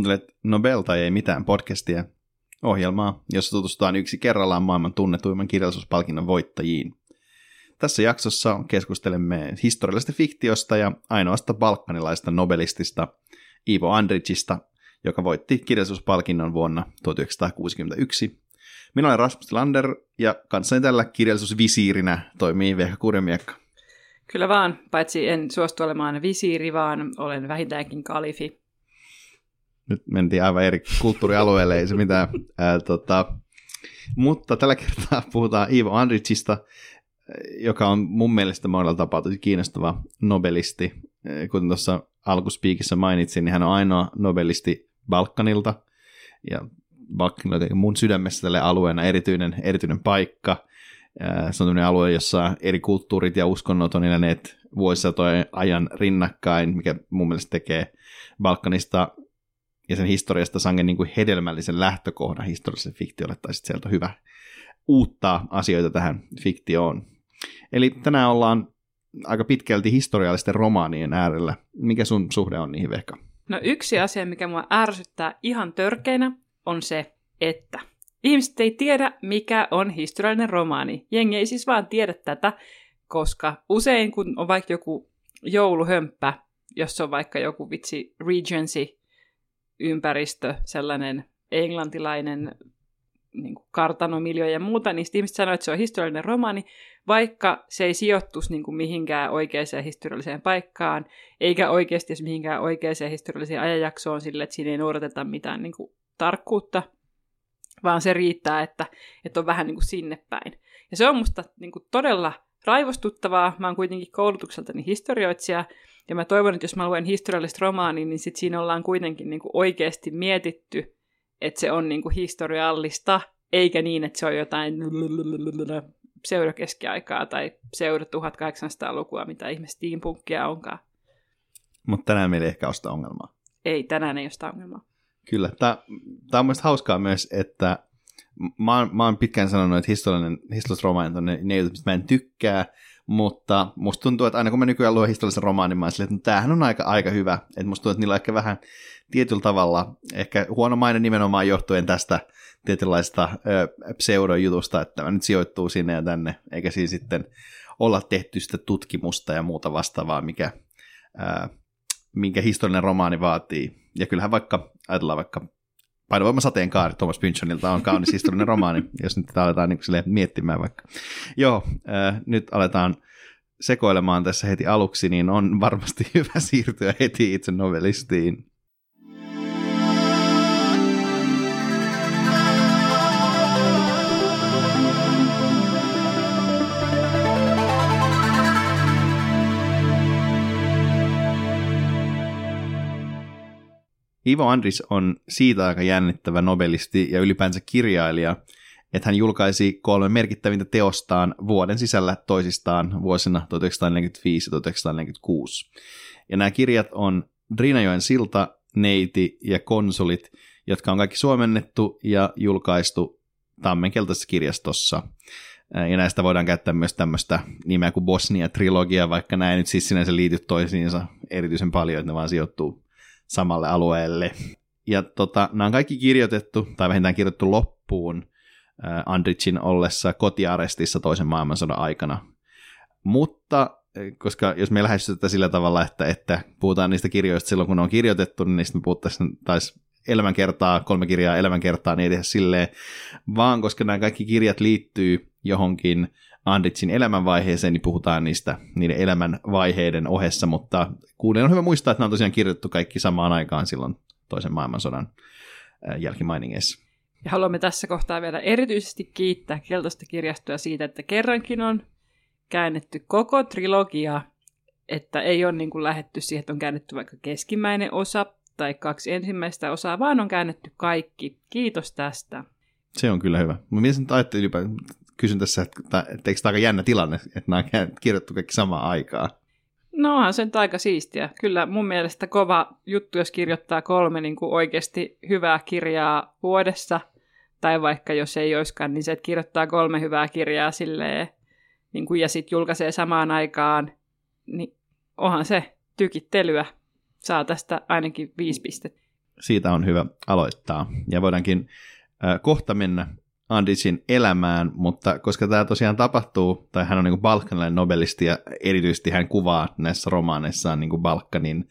Kuuntelet Nobel tai ei mitään podcastia, ohjelmaa, jossa tutustutaan yksi kerrallaan maailman tunnetuimman kirjallisuuspalkinnon voittajiin. Tässä jaksossa keskustelemme historiallisesta fiktiosta ja ainoasta balkanilaista nobelistista Ivo Andrićista, joka voitti kirjallisuuspalkinnon vuonna 1961. Minä olen Rasmus Lander ja kanssani tällä kirjallisuusvisiirinä toimii Vehka Kuremiekka. Kyllä vaan, paitsi en suostu olemaan visiiri, vaan olen vähintäänkin kalifi. Nyt mentiin aivan eri kulttuurialueelle, ei se mitään. Ää, tota, mutta tällä kertaa puhutaan Ivo Andrićista, joka on mun mielestä monella tapaa tosi kiinnostava nobelisti. Kuten tuossa alkuspiikissä mainitsin, niin hän on ainoa nobelisti Balkanilta. Ja Balkanilla on mun sydämessä tälle alueena erityinen, erityinen paikka. Se on alue, jossa eri kulttuurit ja uskonnot on eläneet vuosisatojen ajan rinnakkain, mikä mun mielestä tekee Balkanista ja sen historiasta sangen niin kuin hedelmällisen lähtökohdan historialliselle fiktiolle, tai sitten sieltä on hyvä uuttaa asioita tähän fiktioon. Eli tänään ollaan aika pitkälti historiallisten romaanien äärellä. Mikä sun suhde on niihin, Vehka? No yksi asia, mikä mua ärsyttää ihan törkeinä, on se, että ihmiset ei tiedä, mikä on historiallinen romaani. Jengi ei siis vaan tiedä tätä, koska usein kun on vaikka joku jouluhömppä, jos on vaikka joku vitsi Regency ympäristö, sellainen englantilainen niin kuin kartanomiljo ja muuta, niin ihmiset sanoo, että se on historiallinen romaani, vaikka se ei sijoittuisi niin kuin mihinkään oikeaan historialliseen paikkaan, eikä oikeasti edes mihinkään oikeaan historialliseen ajanjaksoon sille, että siinä ei noudateta mitään niin kuin, tarkkuutta, vaan se riittää, että, että on vähän niin kuin sinne päin. Ja se on musta niin kuin, todella raivostuttavaa. Mä oon kuitenkin koulutukseltani historioitsija, ja mä toivon, että jos mä luen historiallista romaania, niin sit siinä ollaan kuitenkin niin kuin oikeasti mietitty, että se on niin kuin historiallista, eikä niin, että se on jotain pseudokeskiaikaa tai pseudo 1800-lukua, mitä ihme steampunkkia onkaan. Mutta tänään meillä ei ehkä ole sitä ongelmaa. Ei, tänään ei ole sitä ongelmaa. Kyllä. Tämä, tämä on mielestäni hauskaa myös, että mä oon, mä oon pitkään sanonut, että historiallinen, historialliset romaanit on ne, ne mistä mä en tykkää, mutta musta tuntuu, että aina kun mä nykyään luen historiallisen romaanin, mä silleen, että no, tämähän on aika, aika hyvä. Että musta tuntuu, että niillä on ehkä vähän tietyllä tavalla, ehkä huono maine nimenomaan johtuen tästä tietynlaista ö, pseudojutusta, että tämä nyt sijoittuu sinne ja tänne, eikä siinä sitten olla tehty sitä tutkimusta ja muuta vastaavaa, mikä, ö, minkä historiallinen romaani vaatii. Ja kyllähän vaikka, ajatellaan vaikka Painovoima sateenkaari Thomas Pynchonilta on kaunis historiallinen romaani, jos nyt aletaan niin miettimään vaikka. Joo, äh, nyt aletaan sekoilemaan tässä heti aluksi, niin on varmasti hyvä siirtyä heti itse novelistiin. Ivo Andris on siitä aika jännittävä nobelisti ja ylipäänsä kirjailija, että hän julkaisi kolme merkittävintä teostaan vuoden sisällä toisistaan vuosina 1945 ja 1946. Ja nämä kirjat on Drinajoen silta, Neiti ja Konsulit, jotka on kaikki suomennettu ja julkaistu Tammen keltaisessa kirjastossa. Ja näistä voidaan käyttää myös tämmöistä nimeä kuin Bosnia-trilogia, vaikka näin nyt siis sinänsä liity toisiinsa erityisen paljon, että ne vaan sijoittuu samalle alueelle. Ja tota, nämä on kaikki kirjoitettu, tai vähintään kirjoitettu loppuun äh, Andricin ollessa kotiarestissa toisen maailmansodan aikana. Mutta äh, koska jos me lähestytään sillä tavalla, että, että puhutaan niistä kirjoista silloin, kun ne on kirjoitettu, niin niistä me puhuttaisiin, taisi elämänkertaa, kolme kirjaa elämänkertaa, niin ei tehdä silleen, vaan koska nämä kaikki kirjat liittyy johonkin Andritsin elämänvaiheeseen, niin puhutaan niistä niiden elämänvaiheiden ohessa, mutta kuulen on hyvä muistaa, että nämä on tosiaan kirjoitettu kaikki samaan aikaan silloin toisen maailmansodan jälkimainingeissa. Ja haluamme tässä kohtaa vielä erityisesti kiittää Keltaista kirjastoa siitä, että kerrankin on käännetty koko trilogia, että ei ole niin kuin lähetty siihen, että on käännetty vaikka keskimmäinen osa tai kaksi ensimmäistä osaa, vaan on käännetty kaikki. Kiitos tästä. Se on kyllä hyvä. Mä mietin, että ajattelin kysyn tässä, että, että eikö tämä aika jännä tilanne, että nämä on kirjoittu kaikki samaan aikaan. No onhan se nyt aika siistiä. Kyllä mun mielestä kova juttu, jos kirjoittaa kolme niin kuin oikeasti hyvää kirjaa vuodessa, tai vaikka jos ei olisikaan, niin se, että kirjoittaa kolme hyvää kirjaa silleen, niin kuin, ja sitten julkaisee samaan aikaan, niin onhan se tykittelyä. Saa tästä ainakin viisi pistettä. siitä on hyvä aloittaa. Ja voidaankin äh, kohta mennä Andicin elämään, mutta koska tämä tosiaan tapahtuu, tai hän on niin balkanilainen nobelisti ja erityisesti hän kuvaa näissä romaaneissaan niin Balkanin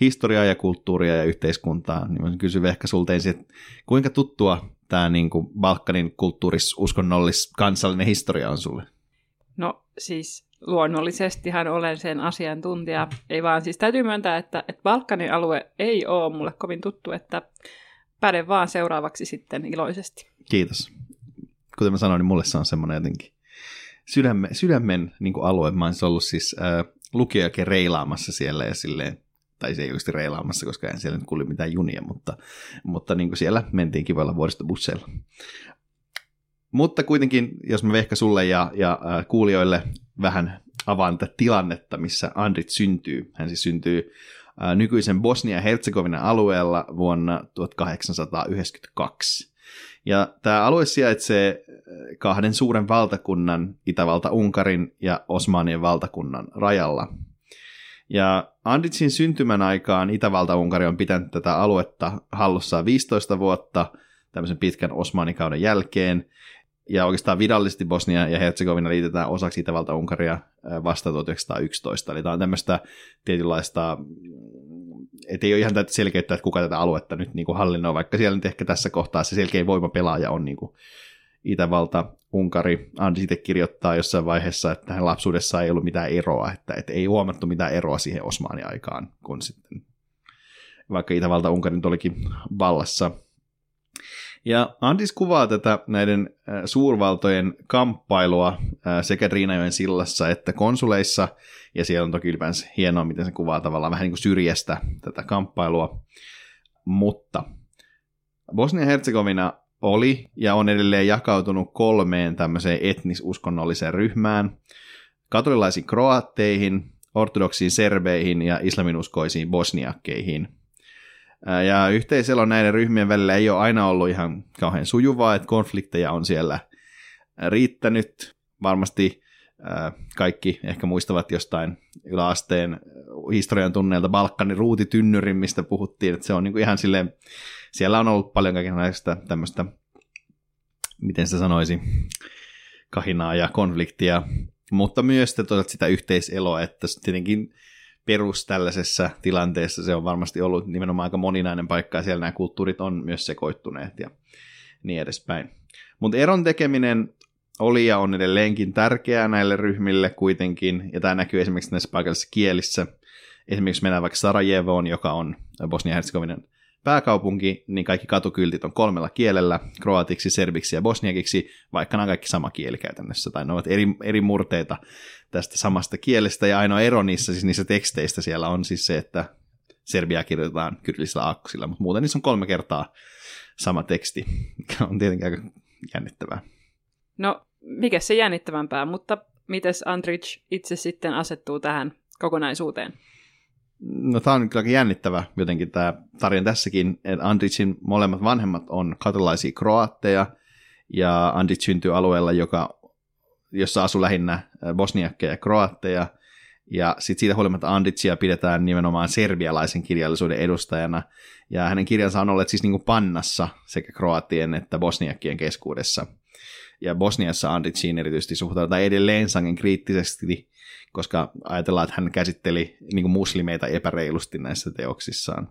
historiaa ja kulttuuria ja yhteiskuntaa, niin mä kysyn ehkä sulta ensin, että kuinka tuttua tämä niin kuin Balkanin kulttuuris, uskonnollis, kansallinen historia on sulle? No siis luonnollisestihan olen sen asiantuntija. Ei vaan siis täytyy myöntää, että, että Balkanin alue ei ole mulle kovin tuttu, että päde vaan seuraavaksi sitten iloisesti. Kiitos. Kuten mä sanoin, niin mulle se on semmoinen jotenkin sydämen, sydämen niin kuin alue. Mä oon siis ollut siis äh, lukijakin reilaamassa siellä ja silleen, tai se ei oikeasti reilaamassa, koska en siellä nyt kuuli mitään junia, mutta, mutta niin kuin siellä mentiin kivalla vuoristobusseilla. Mutta kuitenkin, jos mä vehkä sulle ja, ja äh, kuulijoille vähän avaan tätä tilannetta, missä Andrit syntyy. Hän siis syntyy äh, nykyisen Bosnia-Herzegovinan alueella vuonna 1892. Ja tämä alue sijaitsee äh, kahden suuren valtakunnan, Itävalta-Unkarin ja Osmanien valtakunnan rajalla. Ja Andritsin syntymän aikaan Itävalta-Unkari on pitänyt tätä aluetta hallussaan 15 vuotta tämmöisen pitkän Osmanikauden jälkeen, ja oikeastaan virallisesti Bosnia ja Herzegovina liitetään osaksi Itävalta-Unkaria vasta 1911. Eli tämä on tämmöistä tietynlaista, että ei ole ihan selkeyttä, että kuka tätä aluetta nyt niin kuin hallinnoi, vaikka siellä nyt ehkä tässä kohtaa se selkeä voimapelaaja on niin kuin Itävalta, Unkari. Andi sitten kirjoittaa jossain vaiheessa, että hän lapsuudessa ei ollut mitään eroa, että, että ei huomattu mitään eroa siihen Osmanin aikaan, kun sitten vaikka Itävalta Unkari nyt olikin vallassa – ja Andis kuvaa tätä näiden suurvaltojen kamppailua sekä Riinajoen sillassa että konsuleissa, ja siellä on toki ylipäänsä hienoa, miten se kuvaa tavallaan vähän niin kuin syrjästä tätä kamppailua. Mutta Bosnia-Herzegovina oli ja on edelleen jakautunut kolmeen tämmöiseen etnis-uskonnolliseen ryhmään. Katolilaisiin kroatteihin, ortodoksiin serbeihin ja islaminuskoisiin bosniakkeihin – ja yhteiselo näiden ryhmien välillä ei ole aina ollut ihan kauhean sujuvaa, että konflikteja on siellä riittänyt. Varmasti kaikki ehkä muistavat jostain yläasteen historian tunneilta Balkanin ruutitynnyrin, mistä puhuttiin, että se on niin kuin ihan silleen, siellä on ollut paljon kaikenlaista tämmöistä, miten se sanoisi, kahinaa ja konfliktia, mutta myös sitä yhteiseloa, että tietenkin perus tällaisessa tilanteessa. Se on varmasti ollut nimenomaan aika moninainen paikka ja siellä nämä kulttuurit on myös sekoittuneet ja niin edespäin. Mutta eron tekeminen oli ja on edelleenkin tärkeää näille ryhmille kuitenkin, ja tämä näkyy esimerkiksi näissä paikallisissa kielissä. Esimerkiksi mennään vaikka Sarajevoon, joka on Bosnia-Herzegovinan pääkaupunki, niin kaikki katukyltit on kolmella kielellä, kroatiksi, serbiksi ja bosniakiksi, vaikka nämä on kaikki sama kieli käytännössä, tai ne ovat eri, eri murteita tästä samasta kielestä, ja ainoa ero niissä, siis niissä teksteistä siellä on siis se, että serbia kirjoitetaan kyrillisellä aakkosilla, mutta muuten niissä on kolme kertaa sama teksti, mikä on tietenkin aika jännittävää. No, mikä se jännittävämpää, mutta miten Andrich itse sitten asettuu tähän kokonaisuuteen? No tämä on kyllä jännittävä jotenkin tämä tarina tässäkin, että Andricin molemmat vanhemmat on katolaisia kroatteja, ja Andric syntyy alueella, joka, jossa asuu lähinnä bosniakkeja ja kroatteja, ja sitten siitä huolimatta Andricia pidetään nimenomaan serbialaisen kirjallisuuden edustajana, ja hänen kirjansa on olleet siis niin kuin pannassa sekä kroatien että bosniakkien keskuudessa. Ja Bosniassa Andriciin erityisesti suhtaudutaan edelleen sangen kriittisesti, koska ajatellaan, että hän käsitteli niin kuin muslimeita epäreilusti näissä teoksissaan.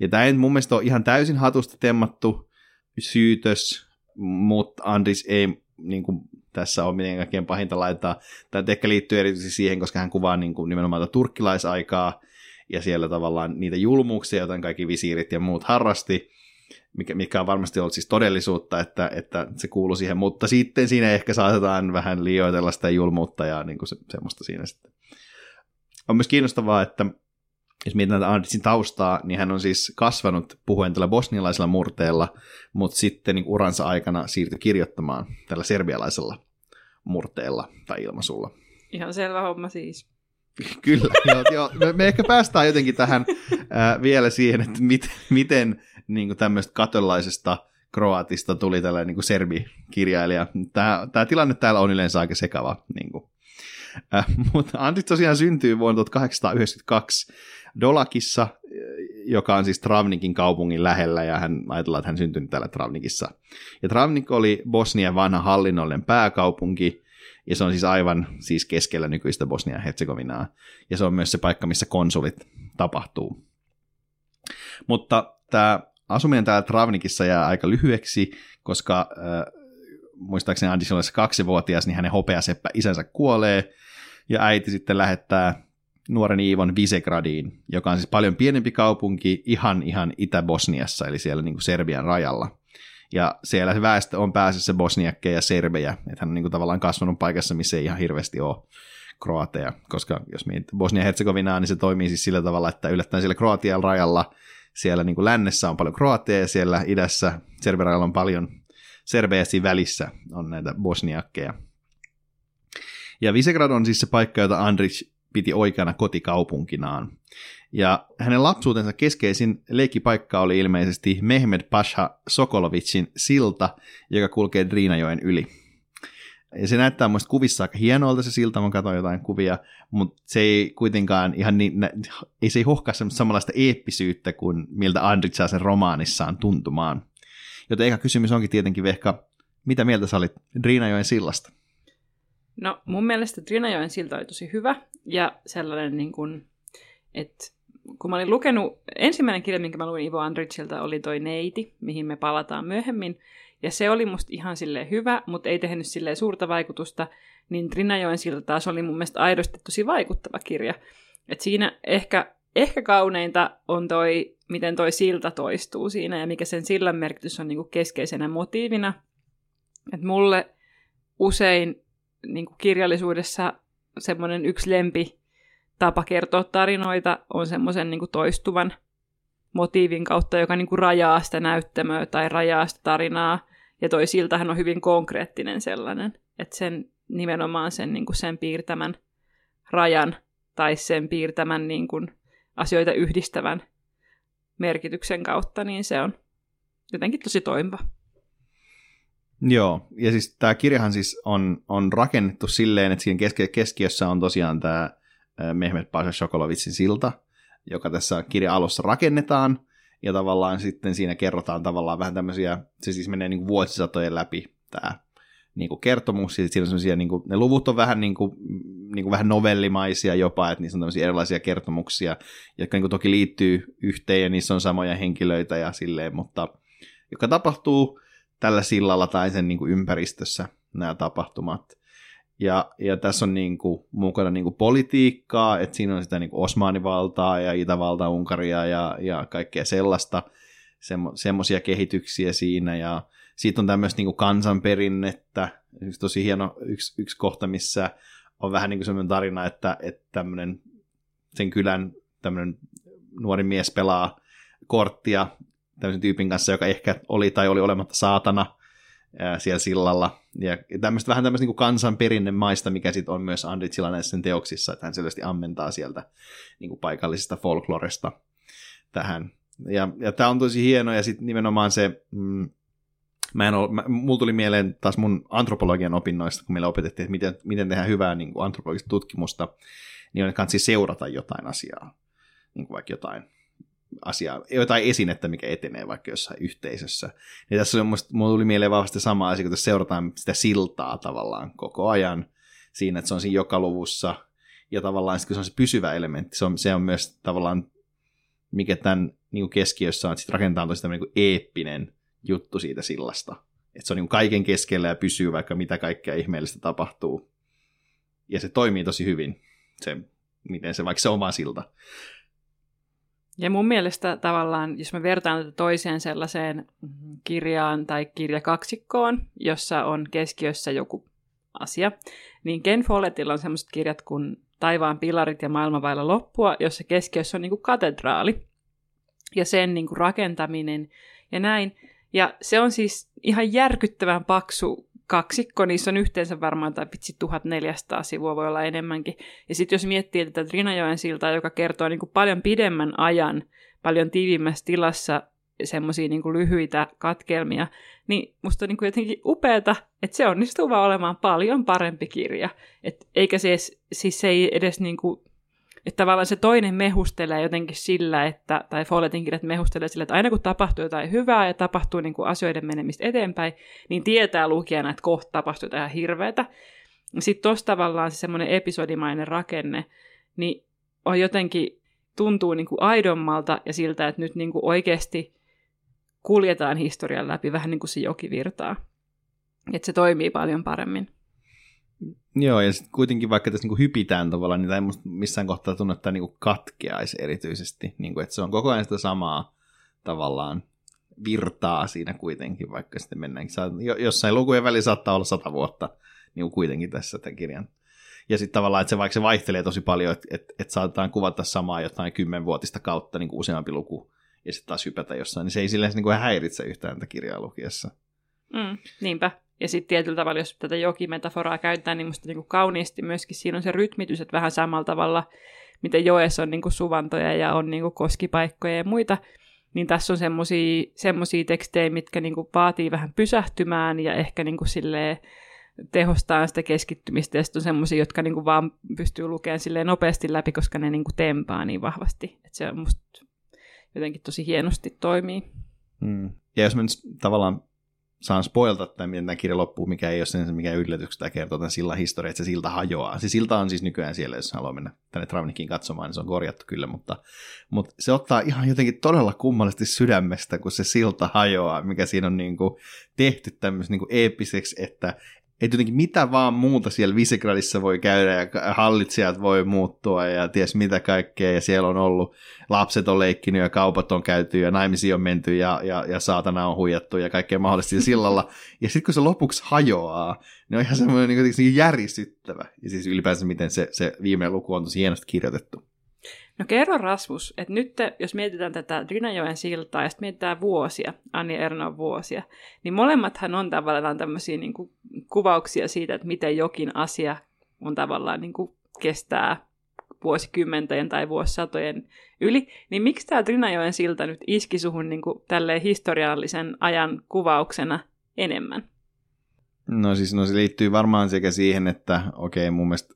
Ja tämä ei mun mielestä ole ihan täysin hatusta temmattu syytös, mutta Andris ei niin kuin, tässä ole mitenkään kaikkein pahinta laittaa. Tämä ehkä liittyy erityisesti siihen, koska hän kuvaa niin kuin, nimenomaan turkkilaisaikaa, ja siellä tavallaan niitä julmuuksia, joita kaikki visiirit ja muut harrasti, mikä, mikä on varmasti ollut siis todellisuutta, että, että se kuuluu siihen, mutta sitten siinä ehkä saatetaan vähän liioitella sitä julmuutta ja niin kuin se, semmoista siinä sitten. On myös kiinnostavaa, että jos mietitään tätä Andritsin taustaa, niin hän on siis kasvanut puhuen tällä bosnialaisella murteella, mutta sitten niin uransa aikana siirtyi kirjoittamaan tällä serbialaisella murteella tai ilmaisulla. Ihan selvä homma siis. Kyllä, joo, joo. Me, me ehkä päästään jotenkin tähän ää, vielä siihen, että mit, miten niin tämmöistä katolaisesta kroatista tuli tällainen niin kuin serbi-kirjailija. Tämä, tämä tilanne täällä on yleensä aika sekava. Niin kuin. Äh, mutta Antti tosiaan syntyy vuonna 1892 Dolakissa, joka on siis Travnikin kaupungin lähellä, ja hän ajatellaan, että hän syntyi täällä Travnikissa. Ja Travnik oli Bosnian vanha hallinnollinen pääkaupunki, ja se on siis aivan siis keskellä nykyistä Bosnia-Herzegovinaa, ja se on myös se paikka, missä konsulit tapahtuu. Mutta tämä asuminen täällä Travnikissa jää aika lyhyeksi, koska äh, muistaakseni Andis oli kaksivuotias, niin hänen hopeaseppä isänsä kuolee, ja äiti sitten lähettää nuoren Iivon Visegradiin, joka on siis paljon pienempi kaupunki ihan ihan Itä-Bosniassa, eli siellä niin kuin Serbian rajalla. Ja siellä väestö on pääasiassa bosniakkeja ja serbejä, että hän on niin kuin tavallaan kasvanut paikassa, missä ei ihan hirveästi ole kroateja, koska jos mietit Bosnia-Herzegovinaa, niin se toimii siis sillä tavalla, että yllättäen siellä Kroatian rajalla, siellä niin kuin lännessä on paljon kroateja ja siellä idässä Serbian rajalla on paljon serbejä välissä on näitä bosniakkeja. Ja Visegrad on siis se paikka, jota Andrich piti oikeana kotikaupunkinaan. Ja hänen lapsuutensa keskeisin leikkipaikka oli ilmeisesti Mehmed Pasha Sokolovicin silta, joka kulkee Driinajoen yli. Ja se näyttää muista kuvissa aika hienolta se silta, mä katsoin jotain kuvia, mutta se ei kuitenkaan ihan niin, ei se ei hohkaa samanlaista eeppisyyttä kuin miltä Andrit saa sen romaanissaan tuntumaan. Joten eikä kysymys onkin tietenkin Vehka, mitä mieltä sä olit Driinajoen sillasta? No mun mielestä Drinajoen silta oli tosi hyvä ja sellainen niin kuin, että kun mä olin lukenut, ensimmäinen kirja, minkä mä luin Ivo Andrichilta oli toi Neiti, mihin me palataan myöhemmin. Ja se oli musta ihan silleen hyvä, mutta ei tehnyt silleen suurta vaikutusta. Niin Trinajoen silta taas oli mun mielestä aidosti tosi vaikuttava kirja. Et siinä ehkä, ehkä kauneinta on toi, miten toi silta toistuu siinä ja mikä sen sillan merkitys on niinku keskeisenä motiivina. Et mulle usein niin kuin kirjallisuudessa semmoinen yksi lempi tapa kertoa tarinoita on semmoisen niin toistuvan motiivin kautta, joka niin kuin rajaa sitä näyttämöä tai rajaa sitä tarinaa. Ja toi siltahan on hyvin konkreettinen sellainen, että sen nimenomaan sen, niin kuin sen piirtämän rajan tai sen piirtämän niin kuin asioita yhdistävän merkityksen kautta, niin se on jotenkin tosi toimiva. Joo, ja siis tämä kirjahan siis on, on rakennettu silleen, että siinä keski- keskiössä on tosiaan tämä Mehmet Pasha Shokolovitsin silta, joka tässä kirjan alussa rakennetaan, ja tavallaan sitten siinä kerrotaan tavallaan vähän tämmöisiä, se siis menee niin vuosisatojen läpi tämä niin kuin kertomus, ja siinä on semmoisia, niin kuin, ne luvut on vähän, niin kuin, niin kuin vähän novellimaisia jopa, että niissä on tämmöisiä erilaisia kertomuksia, jotka niin kuin toki liittyy yhteen, ja niissä on samoja henkilöitä ja silleen, mutta joka tapahtuu tällä sillalla tai sen niin kuin ympäristössä nämä tapahtumat. Ja, ja tässä on niin kuin, mukana niin kuin politiikkaa, että siinä on sitä niin kuin Osmanivaltaa ja Itävalta, Unkaria ja, ja kaikkea sellaista, semmo, semmoisia kehityksiä siinä. Ja siitä on tämmöistä niin kuin kansanperinnettä, yksi tosi hieno yksi, yksi kohta, missä on vähän niin kuin semmoinen tarina, että, että tämmöinen sen kylän tämmöinen nuori mies pelaa korttia tämmöisen tyypin kanssa, joka ehkä oli tai oli olematta saatana ää, siellä sillalla. Ja tämmöistä, vähän tämmöistä niin kansanperinnemaista, mikä sitten on myös Andritsilla näissä sen teoksissa, että hän selvästi ammentaa sieltä niin kuin paikallisesta folkloresta tähän. Ja, ja tämä on tosi hieno, ja sitten nimenomaan se, mm, mä en ole, mä, mulla tuli mieleen taas mun antropologian opinnoista, kun meillä opetettiin, että miten, miten tehdään hyvää niin kuin antropologista tutkimusta, niin on kanssa seurata jotain asiaa, niin kuin vaikka jotain asiaa, jotain esinettä, mikä etenee vaikka jossain yhteisössä. Ja tässä on musta, mulla tuli mieleen vahvasti sama asia, kun seurataan sitä siltaa tavallaan koko ajan siinä, että se on siinä joka luvussa, ja tavallaan kun se on se pysyvä elementti, se on, se on myös tavallaan, mikä tämän niin kuin keskiössä on, että sitten rakentaa tosi niin kuin eeppinen juttu siitä sillasta. Että se on niin kuin kaiken keskellä ja pysyy vaikka mitä kaikkea ihmeellistä tapahtuu. Ja se toimii tosi hyvin, se, miten se, vaikka se on vaan silta. Ja mun mielestä tavallaan, jos me vertaan tätä toiseen sellaiseen kirjaan tai kirjakaksikkoon, jossa on keskiössä joku asia, niin Ken Follettilla on sellaiset kirjat kuin Taivaan pilarit ja maailma vailla loppua, jossa keskiössä on niin kuin katedraali ja sen niin kuin rakentaminen ja näin. Ja se on siis ihan järkyttävän paksu kaksikko, niissä on yhteensä varmaan tai pitsi 1400 sivua, voi olla enemmänkin. Ja sitten jos miettii tätä Trinajoen siltaa, joka kertoo niin kuin paljon pidemmän ajan, paljon tiivimmässä tilassa semmoisia niin lyhyitä katkelmia, niin musta on niin kuin jotenkin upeata, että se onnistuu vaan olemaan paljon parempi kirja. Et eikä se, edes, siis se ei edes niin kuin että tavallaan se toinen mehustelee jotenkin sillä, että, tai Folletin kirjat mehustelee sillä, että aina kun tapahtuu jotain hyvää ja tapahtuu niin kuin asioiden menemistä eteenpäin, niin tietää lukijana, että kohta tapahtuu jotain hirveätä. Sitten tuossa tavallaan se semmoinen episodimainen rakenne, niin on jotenkin, tuntuu niin kuin aidommalta ja siltä, että nyt niin kuin oikeasti kuljetaan historian läpi vähän niin kuin se joki virtaa. Että se toimii paljon paremmin. Joo, ja sitten kuitenkin vaikka tässä niinku hypitään tavallaan, niin tämä ei missään kohtaa tunnu, että tämä niinku katkeaisi erityisesti. Niinku, että se on koko ajan sitä samaa tavallaan virtaa siinä kuitenkin, vaikka sitten mennäänkin. Jossain lukujen välissä saattaa olla sata vuotta niin kuitenkin tässä tämän kirjan. Ja sitten tavallaan, että se vaikka se vaihtelee tosi paljon, että, että, että saatetaan kuvata samaa jotain kymmenvuotista kautta niin kuin useampi luku, ja sitten taas hypätä jossain, niin se ei silleen niin kuin häiritse yhtään tätä kirjaa lukiessa. Mm, niinpä. Ja sitten tietyllä tavalla, jos tätä jokimetaforaa käytetään, niin musta niin kauniisti myöskin siinä on se rytmitys, että vähän samalla tavalla, miten joessa on niin kuin suvantoja ja on niin kuin koskipaikkoja ja muita, niin tässä on semmoisia tekstejä, mitkä niin kuin vaatii vähän pysähtymään ja ehkä niin kuin silleen, tehostaa sitä keskittymistä, ja sitten on semmoisia, jotka niin kuin vaan pystyy lukemaan nopeasti läpi, koska ne niin kuin tempaa niin vahvasti. Että se on musta jotenkin tosi hienosti toimii. Hmm. Ja jos mä nyt tavallaan saan spoilta tai miten tämä kirja loppuu, mikä ei ole sen mikä yllätyksestä tämä kertoo tämän sillan historia, että se silta hajoaa. Se silta on siis nykyään siellä, jos haluaa mennä tänne Travnikin katsomaan, niin se on korjattu kyllä, mutta, mutta se ottaa ihan jotenkin todella kummallisesti sydämestä, kun se silta hajoaa, mikä siinä on niin kuin tehty tämmöisen niin eeppiseksi, että että jotenkin mitä vaan muuta siellä Visegradissa voi käydä ja hallitsijat voi muuttua ja ties mitä kaikkea ja siellä on ollut, lapset on leikkinyt ja kaupat on käyty ja naimisiin on menty ja, ja, ja saatana on huijattu ja kaikkea mahdollista sillalla. Ja sitten kun se lopuksi hajoaa, niin on ihan semmoinen niin järisyttävä. Ja siis ylipäänsä miten se, se viimeinen luku on tosi hienosti kirjoitettu. No kerro Rasmus, että nyt jos mietitään tätä Drinajoen siltaa ja sitten mietitään vuosia, Anni Ernon vuosia, niin molemmathan on tavallaan tämmöisiä niin kuin kuvauksia siitä, että miten jokin asia on tavallaan niin kuin kestää vuosikymmenten tai vuosisatojen yli, niin miksi tämä Drinajoen silta nyt iski suhun niin kuin tälleen historiallisen ajan kuvauksena enemmän? No siis no se liittyy varmaan sekä siihen, että okei okay, mun mielestä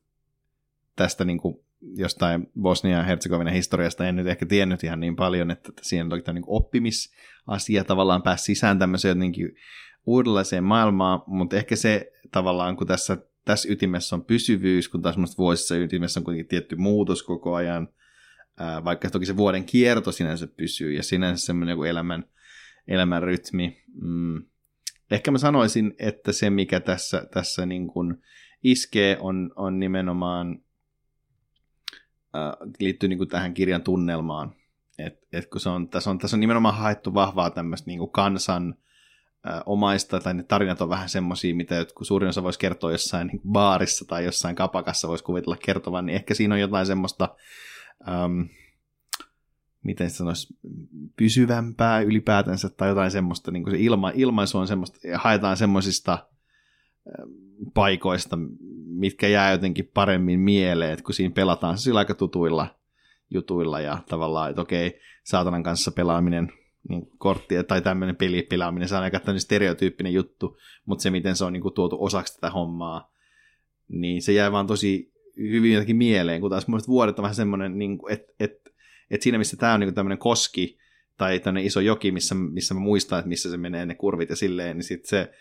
tästä niin kuin jostain Bosnia ja Herzegovina historiasta en nyt ehkä tiennyt ihan niin paljon, että siinä on toki niin oppimisasia tavallaan pääsi sisään tämmöiseen jotenkin uudenlaiseen maailmaan, mutta ehkä se tavallaan, kun tässä, tässä ytimessä on pysyvyys, kun taas vuosissa ytimessä on kuitenkin tietty muutos koko ajan, vaikka toki se vuoden kierto sinänsä pysyy ja sinänsä semmoinen joku elämän, elämän rytmi. Mm. Ehkä mä sanoisin, että se mikä tässä, tässä niin kuin iskee on, on nimenomaan äh, liittyy niin kuin tähän kirjan tunnelmaan. Et, et kun se on, tässä, on, tässä on nimenomaan haettu vahvaa tämmöistä niin kansan äh, omaista, tai ne tarinat on vähän semmoisia, mitä jotkut suurin osa voisi kertoa jossain niin baarissa tai jossain kapakassa voisi kuvitella kertovan, niin ehkä siinä on jotain semmoista, ähm, miten sanoisi, pysyvämpää ylipäätänsä, tai jotain semmoista, niin kuin se ilma, ilmaisu on semmoista, ja haetaan semmoisista paikoista, mitkä jää jotenkin paremmin mieleen, että kun siinä pelataan sillä aika tutuilla jutuilla ja tavallaan, että okei, saatanan kanssa pelaaminen, niin korttia tai tämmöinen pelipelaaminen, se on aika tämmöinen stereotyyppinen juttu, mutta se, miten se on niin kuin, tuotu osaksi tätä hommaa, niin se jää vaan tosi hyvin jotenkin mieleen, kun taas mun vuodet on vähän semmoinen, niin että et, et siinä missä tämä on niin tämmöinen koski tai tämmöinen iso joki, missä, missä mä muistan, että missä se menee ne kurvit ja silleen, niin sitten se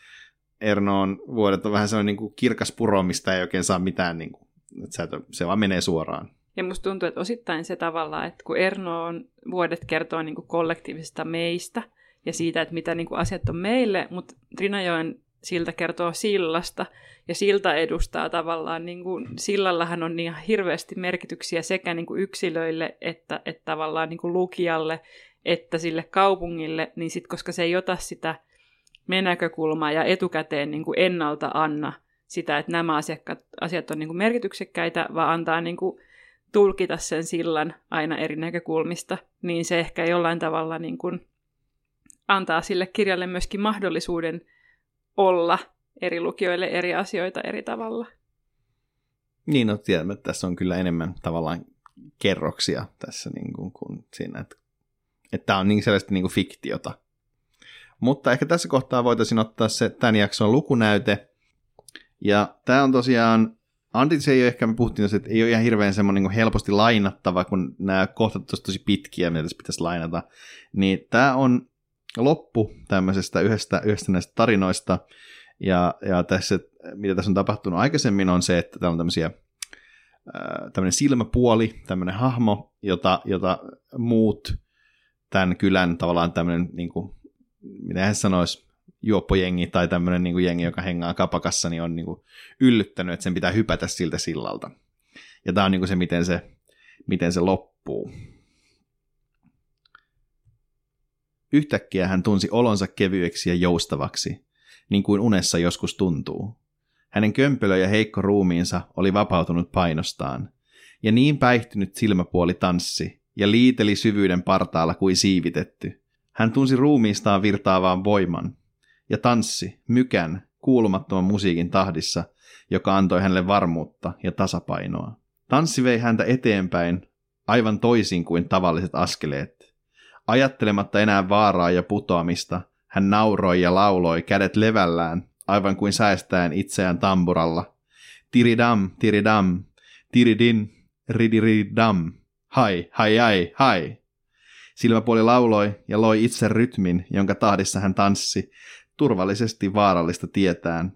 Ernoon vuodet on vähän sellainen niin kuin kirkas puro, mistä ei oikein saa mitään, niin kuin, että se vaan menee suoraan. Ja musta tuntuu, että osittain se tavalla, että kun Ernoon vuodet kertoo niin kuin kollektiivisesta meistä ja siitä, että mitä niin kuin asiat on meille, mutta Trinajoen siltä kertoo sillasta, ja silta edustaa tavallaan, niin kuin, sillallahan on niin hirveästi merkityksiä sekä niin kuin yksilöille, että, että tavallaan niin kuin lukijalle, että sille kaupungille, niin sitten koska se ei ota sitä me näkökulmaa ja etukäteen niin kuin ennalta anna sitä, että nämä asiakkaat, asiat on niin kuin merkityksekkäitä, vaan antaa niin kuin tulkita sen sillan aina eri näkökulmista, niin se ehkä jollain tavalla niin kuin antaa sille kirjalle myöskin mahdollisuuden olla eri lukijoille eri asioita eri tavalla. Niin, no tiedämme, että tässä on kyllä enemmän tavallaan kerroksia tässä niin kuin, kuin siinä, että, että tämä on niin sellaista niin kuin fiktiota, mutta ehkä tässä kohtaa voitaisiin ottaa se tämän jakson lukunäyte. Ja tämä on tosiaan Antis ei ole ehkä, me puhuttiin että ei ole ihan hirveän semmoinen niin helposti lainattava, kun nämä kohtat ovat tosi pitkiä, mitä tässä pitäisi lainata. Niin tämä on loppu tämmöisestä yhdestä, yhdestä näistä tarinoista, ja, ja tässä, mitä tässä on tapahtunut aikaisemmin, on se, että täällä on tämmöisiä tämmöinen silmäpuoli, tämmöinen hahmo, jota, jota muut tämän kylän tavallaan tämmöinen, niin kuin, mitä hän sanoisi, juoppojengi tai tämmöinen niin kuin jengi, joka hengaa kapakassa, niin on niin kuin yllyttänyt, että sen pitää hypätä siltä sillalta. Ja tämä on niin kuin se, miten se, miten se loppuu. Yhtäkkiä hän tunsi olonsa kevyeksi ja joustavaksi, niin kuin unessa joskus tuntuu. Hänen kömpelö ja heikko ruumiinsa oli vapautunut painostaan, ja niin päihtynyt silmäpuoli tanssi, ja liiteli syvyyden partaalla kuin siivitetty. Hän tunsi ruumiistaan virtaavaan voiman, ja tanssi, mykän, kuulumattoman musiikin tahdissa, joka antoi hänelle varmuutta ja tasapainoa. Tanssi vei häntä eteenpäin, aivan toisin kuin tavalliset askeleet. Ajattelematta enää vaaraa ja putoamista, hän nauroi ja lauloi kädet levällään, aivan kuin säästäen itseään tamburalla. Tiridam, tiridam, tiridin, ridiridam, hai, hai, hai, hai. Silmäpuoli lauloi ja loi itse rytmin, jonka tahdissa hän tanssi, turvallisesti vaarallista tietään.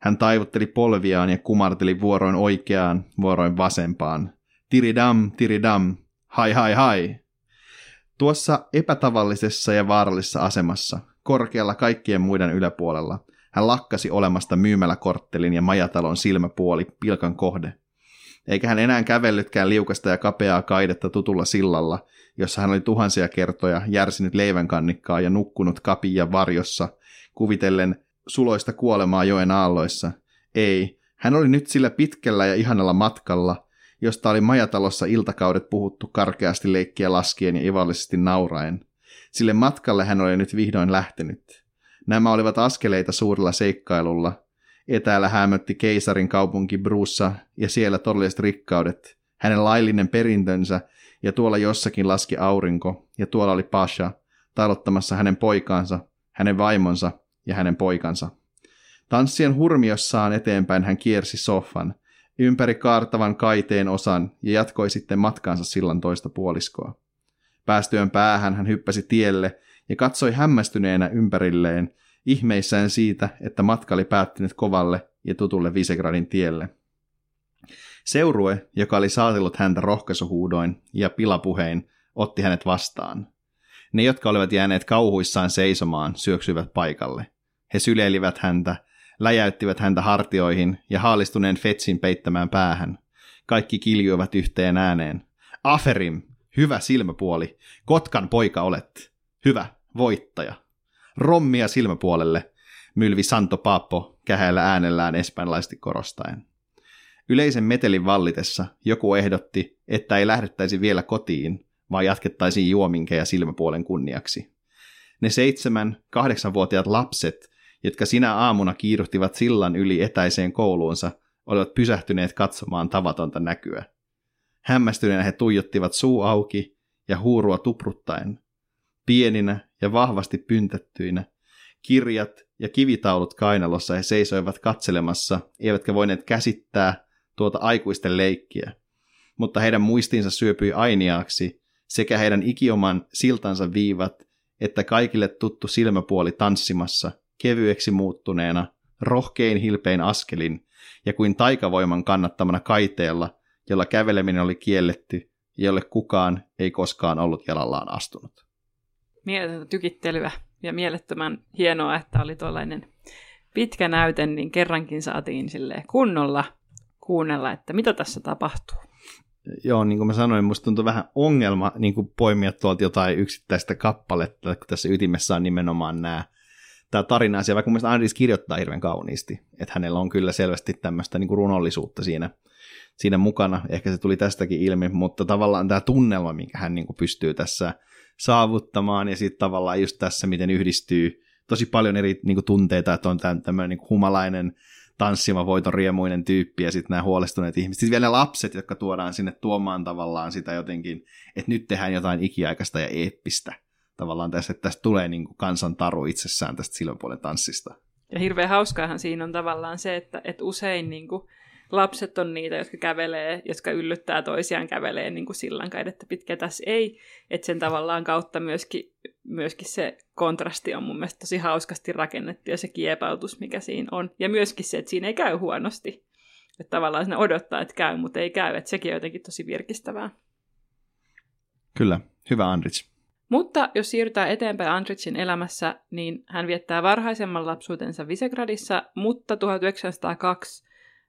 Hän taivutteli polviaan ja kumarteli vuoroin oikeaan, vuoroin vasempaan. Tiridam, tiridam, hai, hai, hai. Tuossa epätavallisessa ja vaarallisessa asemassa, korkealla kaikkien muiden yläpuolella, hän lakkasi olemasta myymäläkorttelin ja majatalon silmäpuoli pilkan kohde. Eikä hän enää kävellytkään liukasta ja kapeaa kaidetta tutulla sillalla, jossa hän oli tuhansia kertoja järsinyt leivänkannikkaa ja nukkunut kapia varjossa, kuvitellen suloista kuolemaa joen aalloissa. Ei, hän oli nyt sillä pitkällä ja ihanalla matkalla, josta oli majatalossa iltakaudet puhuttu karkeasti leikkiä laskien ja ivallisesti nauraen. Sille matkalle hän oli nyt vihdoin lähtenyt. Nämä olivat askeleita suurella seikkailulla. Etäällä hämötti keisarin kaupunki Brussa ja siellä todelliset rikkaudet, hänen laillinen perintönsä ja tuolla jossakin laski aurinko ja tuolla oli Pasha, talottamassa hänen poikaansa, hänen vaimonsa ja hänen poikansa. Tanssien hurmiossaan eteenpäin hän kiersi soffan, ympäri kaartavan kaiteen osan ja jatkoi sitten matkaansa sillan toista puoliskoa. Päästyön päähän hän hyppäsi tielle ja katsoi hämmästyneenä ympärilleen, ihmeissään siitä, että matka oli päättynyt kovalle ja tutulle Visegradin tielle. Seurue, joka oli saatellut häntä rohkaisuhuudoin ja pilapuhein, otti hänet vastaan. Ne, jotka olivat jääneet kauhuissaan seisomaan, syöksyivät paikalle. He syleilivät häntä, läjäyttivät häntä hartioihin ja haalistuneen Fetsin peittämään päähän. Kaikki kiljuivat yhteen ääneen. Aferim, hyvä silmäpuoli, Kotkan poika olet. Hyvä, voittaja. Rommia silmäpuolelle, mylvi Santo Paappo kähäillä äänellään espanjalaisesti korostaen. Yleisen metelin vallitessa joku ehdotti, että ei lähdettäisi vielä kotiin, vaan jatkettaisiin juominkeja silmäpuolen kunniaksi. Ne seitsemän, kahdeksanvuotiaat lapset, jotka sinä aamuna kiiruhtivat sillan yli etäiseen kouluunsa, olivat pysähtyneet katsomaan tavatonta näkyä. Hämmästyneenä he tuijottivat suu auki ja huurua tupruttaen. Pieninä ja vahvasti pyntättyinä, kirjat ja kivitaulut kainalossa he seisoivat katselemassa, eivätkä voineet käsittää tuota aikuisten leikkiä. Mutta heidän muistinsa syöpyi ainiaaksi, sekä heidän ikioman siltansa viivat, että kaikille tuttu silmäpuoli tanssimassa, kevyeksi muuttuneena, rohkein hilpein askelin, ja kuin taikavoiman kannattamana kaiteella, jolla käveleminen oli kielletty, ja jolle kukaan ei koskaan ollut jalallaan astunut mieletöntä tykittelyä ja mielettömän hienoa, että oli tuollainen pitkä näyte, niin kerrankin saatiin sille kunnolla kuunnella, että mitä tässä tapahtuu. Joo, niin kuin mä sanoin, musta tuntuu vähän ongelma niin kuin poimia tuolta jotain yksittäistä kappaletta, kun tässä ytimessä on nimenomaan nämä tämä tarina asia, vaikka mun mielestä Andris kirjoittaa hirveän kauniisti, että hänellä on kyllä selvästi tämmöistä niin kuin runollisuutta siinä, siinä mukana, ehkä se tuli tästäkin ilmi, mutta tavallaan tämä tunnelma, minkä hän niin kuin pystyy tässä saavuttamaan, ja sitten tavallaan just tässä, miten yhdistyy tosi paljon eri niin kuin, tunteita, että on tämmöinen niin humalainen tanssima voiton riemuinen tyyppi ja sitten nämä huolestuneet ihmiset. Sitten vielä ne lapset, jotka tuodaan sinne tuomaan tavallaan sitä jotenkin, että nyt tehdään jotain ikiaikaista ja eeppistä tavallaan tässä, että tästä tulee niin kuin kansan taru itsessään tästä silmäpuolen tanssista. Ja hirveän hauskaahan siinä on tavallaan se, että, että usein niin kuin lapset on niitä, jotka kävelee, jotka yllyttää toisiaan kävelee niin kuin sillan että pitkä tässä ei. Että sen tavallaan kautta myöskin, myöskin se kontrasti on mun mielestä tosi hauskasti rakennettu ja se kiepautus, mikä siinä on. Ja myöskin se, että siinä ei käy huonosti. Että tavallaan sinne odottaa, että käy, mutta ei käy. Että sekin on jotenkin tosi virkistävää. Kyllä, hyvä Andrich. Mutta jos siirrytään eteenpäin Andrichin elämässä, niin hän viettää varhaisemman lapsuutensa Visegradissa, mutta 1902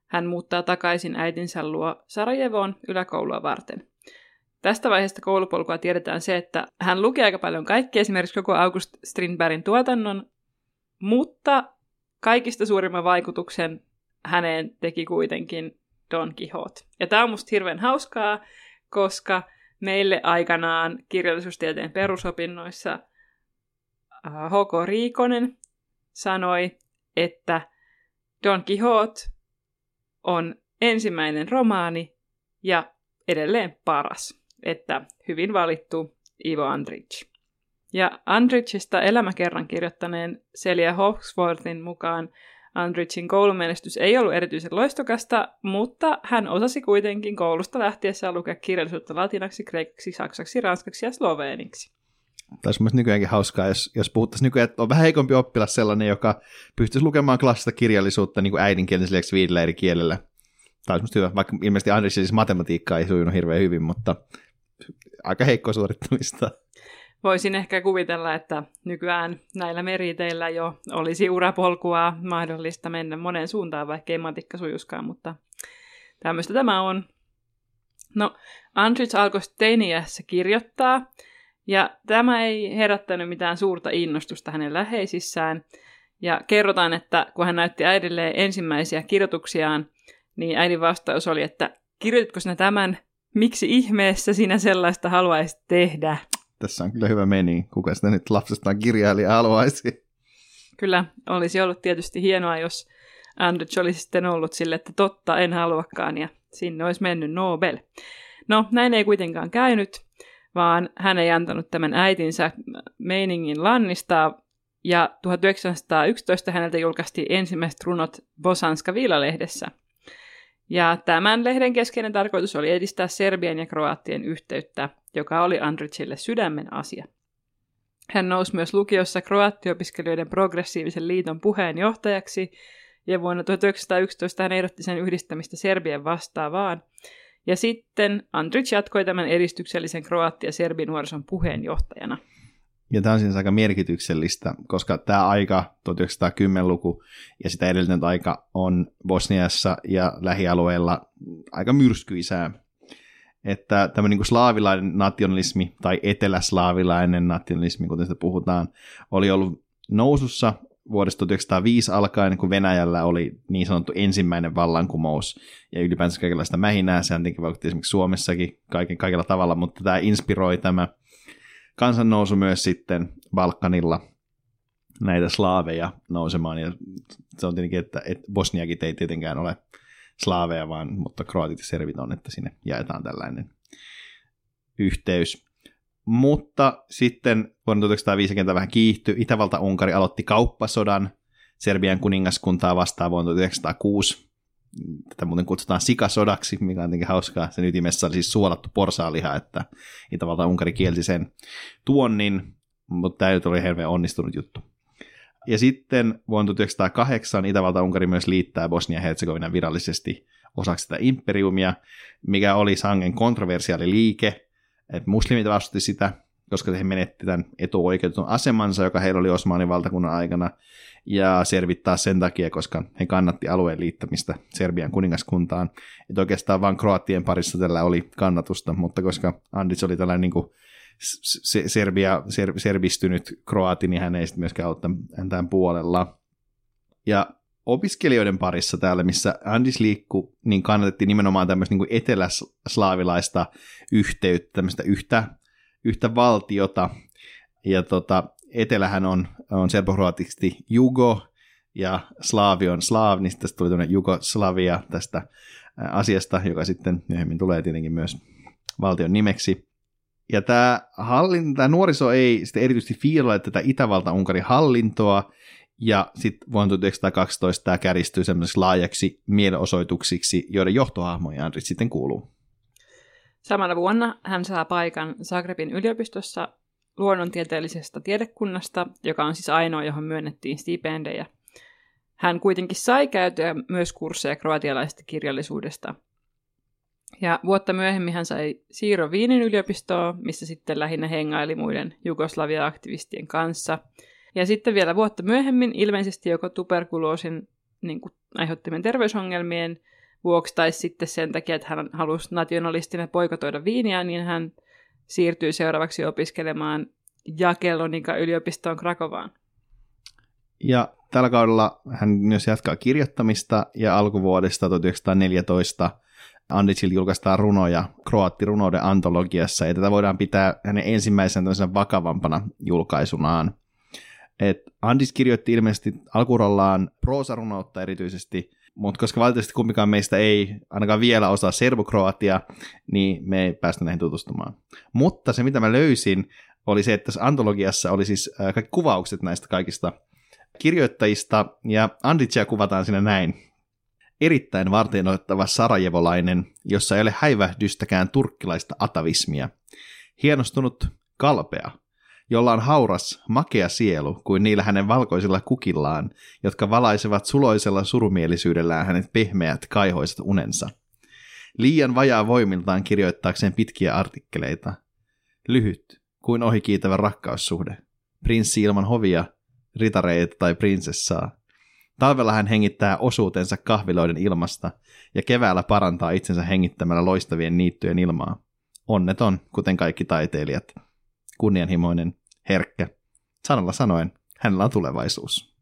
hän muuttaa takaisin äitinsä luo Sarajevoon yläkoulua varten. Tästä vaiheesta koulupolkua tiedetään se, että hän luki aika paljon kaikkea, esimerkiksi koko August Strindbergin tuotannon, mutta kaikista suurimman vaikutuksen häneen teki kuitenkin Don Quixote. Ja tämä on musta hirveän hauskaa, koska meille aikanaan kirjallisuustieteen perusopinnoissa H.K. Äh, Riikonen sanoi, että Don Quixote on ensimmäinen romaani ja edelleen paras, että hyvin valittu Ivo Andrich. Ja Andrichista elämäkerran kirjoittaneen Celia Hawksworthin mukaan Andrichin koulumenestys ei ollut erityisen loistokasta, mutta hän osasi kuitenkin koulusta lähtiessään lukea kirjallisuutta latinaksi, kreikaksi, saksaksi, ranskaksi ja sloveeniksi. Taisi myös nykyäänkin hauskaa, jos, jos puhuttaisiin nykyään, että on vähän heikompi oppilas sellainen, joka pystyisi lukemaan klassista kirjallisuutta niin kuin äidinkielen lisäksi viidellä eri kielellä. Taisi myös hyvä, vaikka ilmeisesti Andrichin siis matematiikka ei sujunut hirveän hyvin, mutta aika heikko suorittamista voisin ehkä kuvitella, että nykyään näillä meriteillä jo olisi urapolkua mahdollista mennä moneen suuntaan, vaikka ei matikka sujuskaan, mutta tämmöistä tämä on. No, Andrich alkoi teiniässä kirjoittaa, ja tämä ei herättänyt mitään suurta innostusta hänen läheisissään. Ja kerrotaan, että kun hän näytti äidille ensimmäisiä kirjoituksiaan, niin äidin vastaus oli, että kirjoititko sinä tämän, miksi ihmeessä sinä sellaista haluaisit tehdä? tässä on kyllä hyvä meni. Kuka sitä nyt lapsestaan kirjailija haluaisi? Kyllä, olisi ollut tietysti hienoa, jos Andrich olisi sitten ollut sille, että totta, en haluakaan, ja sinne olisi mennyt Nobel. No, näin ei kuitenkaan käynyt, vaan hän ei antanut tämän äitinsä meiningin lannistaa, ja 1911 häneltä julkaistiin ensimmäiset runot Bosanska Viilalehdessä – ja tämän lehden keskeinen tarkoitus oli edistää Serbian ja Kroatien yhteyttä, joka oli Andrićille sydämen asia. Hän nousi myös lukiossa kroattiopiskelijoiden progressiivisen liiton puheenjohtajaksi, ja vuonna 1911 hän ehdotti sen yhdistämistä Serbien vastaavaan. Ja sitten Andrić jatkoi tämän edistyksellisen kroattia serbinuorison puheenjohtajana. Ja tämä on siis aika merkityksellistä, koska tämä aika, 1910-luku ja sitä edellinen aika on Bosniassa ja lähialueilla aika myrskyisää. Että tämmöinen niin slaavilainen nationalismi tai eteläslaavilainen nationalismi, kuten sitä puhutaan, oli ollut nousussa vuodesta 1905 alkaen, kun Venäjällä oli niin sanottu ensimmäinen vallankumous ja ylipäänsä kaikenlaista mähinää, se tietenkin vaikutti esimerkiksi Suomessakin kaiken, kaikella tavalla, mutta tämä inspiroi tämä kansannousu myös sitten Balkanilla näitä slaaveja nousemaan. Ja se on tietenkin, että, että Bosniakin ei tietenkään ole slaaveja, vaan, mutta kroatit ja servit on, että sinne jaetaan tällainen yhteys. Mutta sitten vuonna 1950 vähän kiihtyi. Itävalta-Unkari aloitti kauppasodan Serbian kuningaskuntaa vastaan vuonna 1906 tätä muuten kutsutaan sikasodaksi, mikä on jotenkin hauskaa. Sen ytimessä oli siis suolattu porsaaliha, että Itävalta Unkari kielsi sen tuonnin, mutta tämä oli hirveän onnistunut juttu. Ja sitten vuonna 1908 Itävalta-Unkari myös liittää Bosnia-Herzegovina virallisesti osaksi tätä imperiumia, mikä oli sangen kontroversiaali liike, että muslimit vastusti sitä, koska he menetti tämän etuoikeutetun asemansa, joka heillä oli Osmanin valtakunnan aikana, ja servit taas sen takia, koska he kannatti alueen liittämistä Serbian kuningaskuntaan. Että oikeastaan vain Kroatien parissa tällä oli kannatusta, mutta koska Andits oli tällainen niin kuin Serbia, ser, serbistynyt kroati, niin hän ei sitten myöskään ollut tämän puolella. Ja opiskelijoiden parissa täällä, missä Andis liikkuu, niin kannatettiin nimenomaan tämmöistä niin eteläslaavilaista yhteyttä, tämmöistä yhtä, yhtä valtiota. Ja tota, etelähän on, on serbokroatisesti Jugo, ja Slaavi on Slaav, niin tästä tuli tuonne Jugoslavia tästä asiasta, joka sitten myöhemmin tulee tietenkin myös valtion nimeksi. Ja tämä, hallin, tämä nuoriso ei sitten erityisesti fiilaa tätä Itävalta-Unkarin hallintoa, Ja sitten vuonna 1912 tämä kärjistyy semmoisiksi laajaksi mielenosoituksiksi, joiden johtohahmoja sitten kuuluu. Samana vuonna hän saa paikan Zagrebin yliopistossa luonnontieteellisestä tiedekunnasta, joka on siis ainoa, johon myönnettiin stipendejä. Hän kuitenkin sai käytyä myös kursseja kroatialaisesta kirjallisuudesta. Ja vuotta myöhemmin hän sai siirro Viinin yliopistoon, missä sitten lähinnä hengaili muiden Jugoslavia-aktivistien kanssa. Ja sitten vielä vuotta myöhemmin, ilmeisesti joko tuberkuloosin niin kuin, aiheuttamien terveysongelmien vuoksi tai sitten sen takia, että hän halusi nationalistina poikotoida Viiniä, niin hän siirtyy seuraavaksi opiskelemaan Jakellonika yliopistoon Krakovaan. Ja tällä kaudella hän myös jatkaa kirjoittamista ja alkuvuodesta 1914 Andicil julkaistaan runoja kroattirunouden antologiassa, ja tätä voidaan pitää hänen ensimmäisen vakavampana julkaisunaan. Et Andis kirjoitti ilmeisesti alkurallaan proosarunoutta erityisesti, mutta koska valitettavasti kumpikaan meistä ei ainakaan vielä osaa serbokroatia, niin me ei päästä näihin tutustumaan. Mutta se, mitä mä löysin, oli se, että tässä antologiassa oli siis äh, kaikki kuvaukset näistä kaikista kirjoittajista, ja Andicia kuvataan siinä näin. Erittäin varteenoittava sarajevolainen, jossa ei ole häivähdystäkään turkkilaista atavismia. Hienostunut, kalpea, jolla on hauras, makea sielu kuin niillä hänen valkoisilla kukillaan, jotka valaisevat suloisella surumielisyydellään hänet pehmeät, kaihoiset unensa. Liian vajaa voimiltaan kirjoittaakseen pitkiä artikkeleita. Lyhyt, kuin ohikiitävä rakkaussuhde. Prinssi ilman hovia, ritareita tai prinsessaa. Talvella hän hengittää osuutensa kahviloiden ilmasta ja keväällä parantaa itsensä hengittämällä loistavien niittyjen ilmaa. Onneton, kuten kaikki taiteilijat. Kunnianhimoinen, herkkä. Sanalla sanoen, hänellä on tulevaisuus.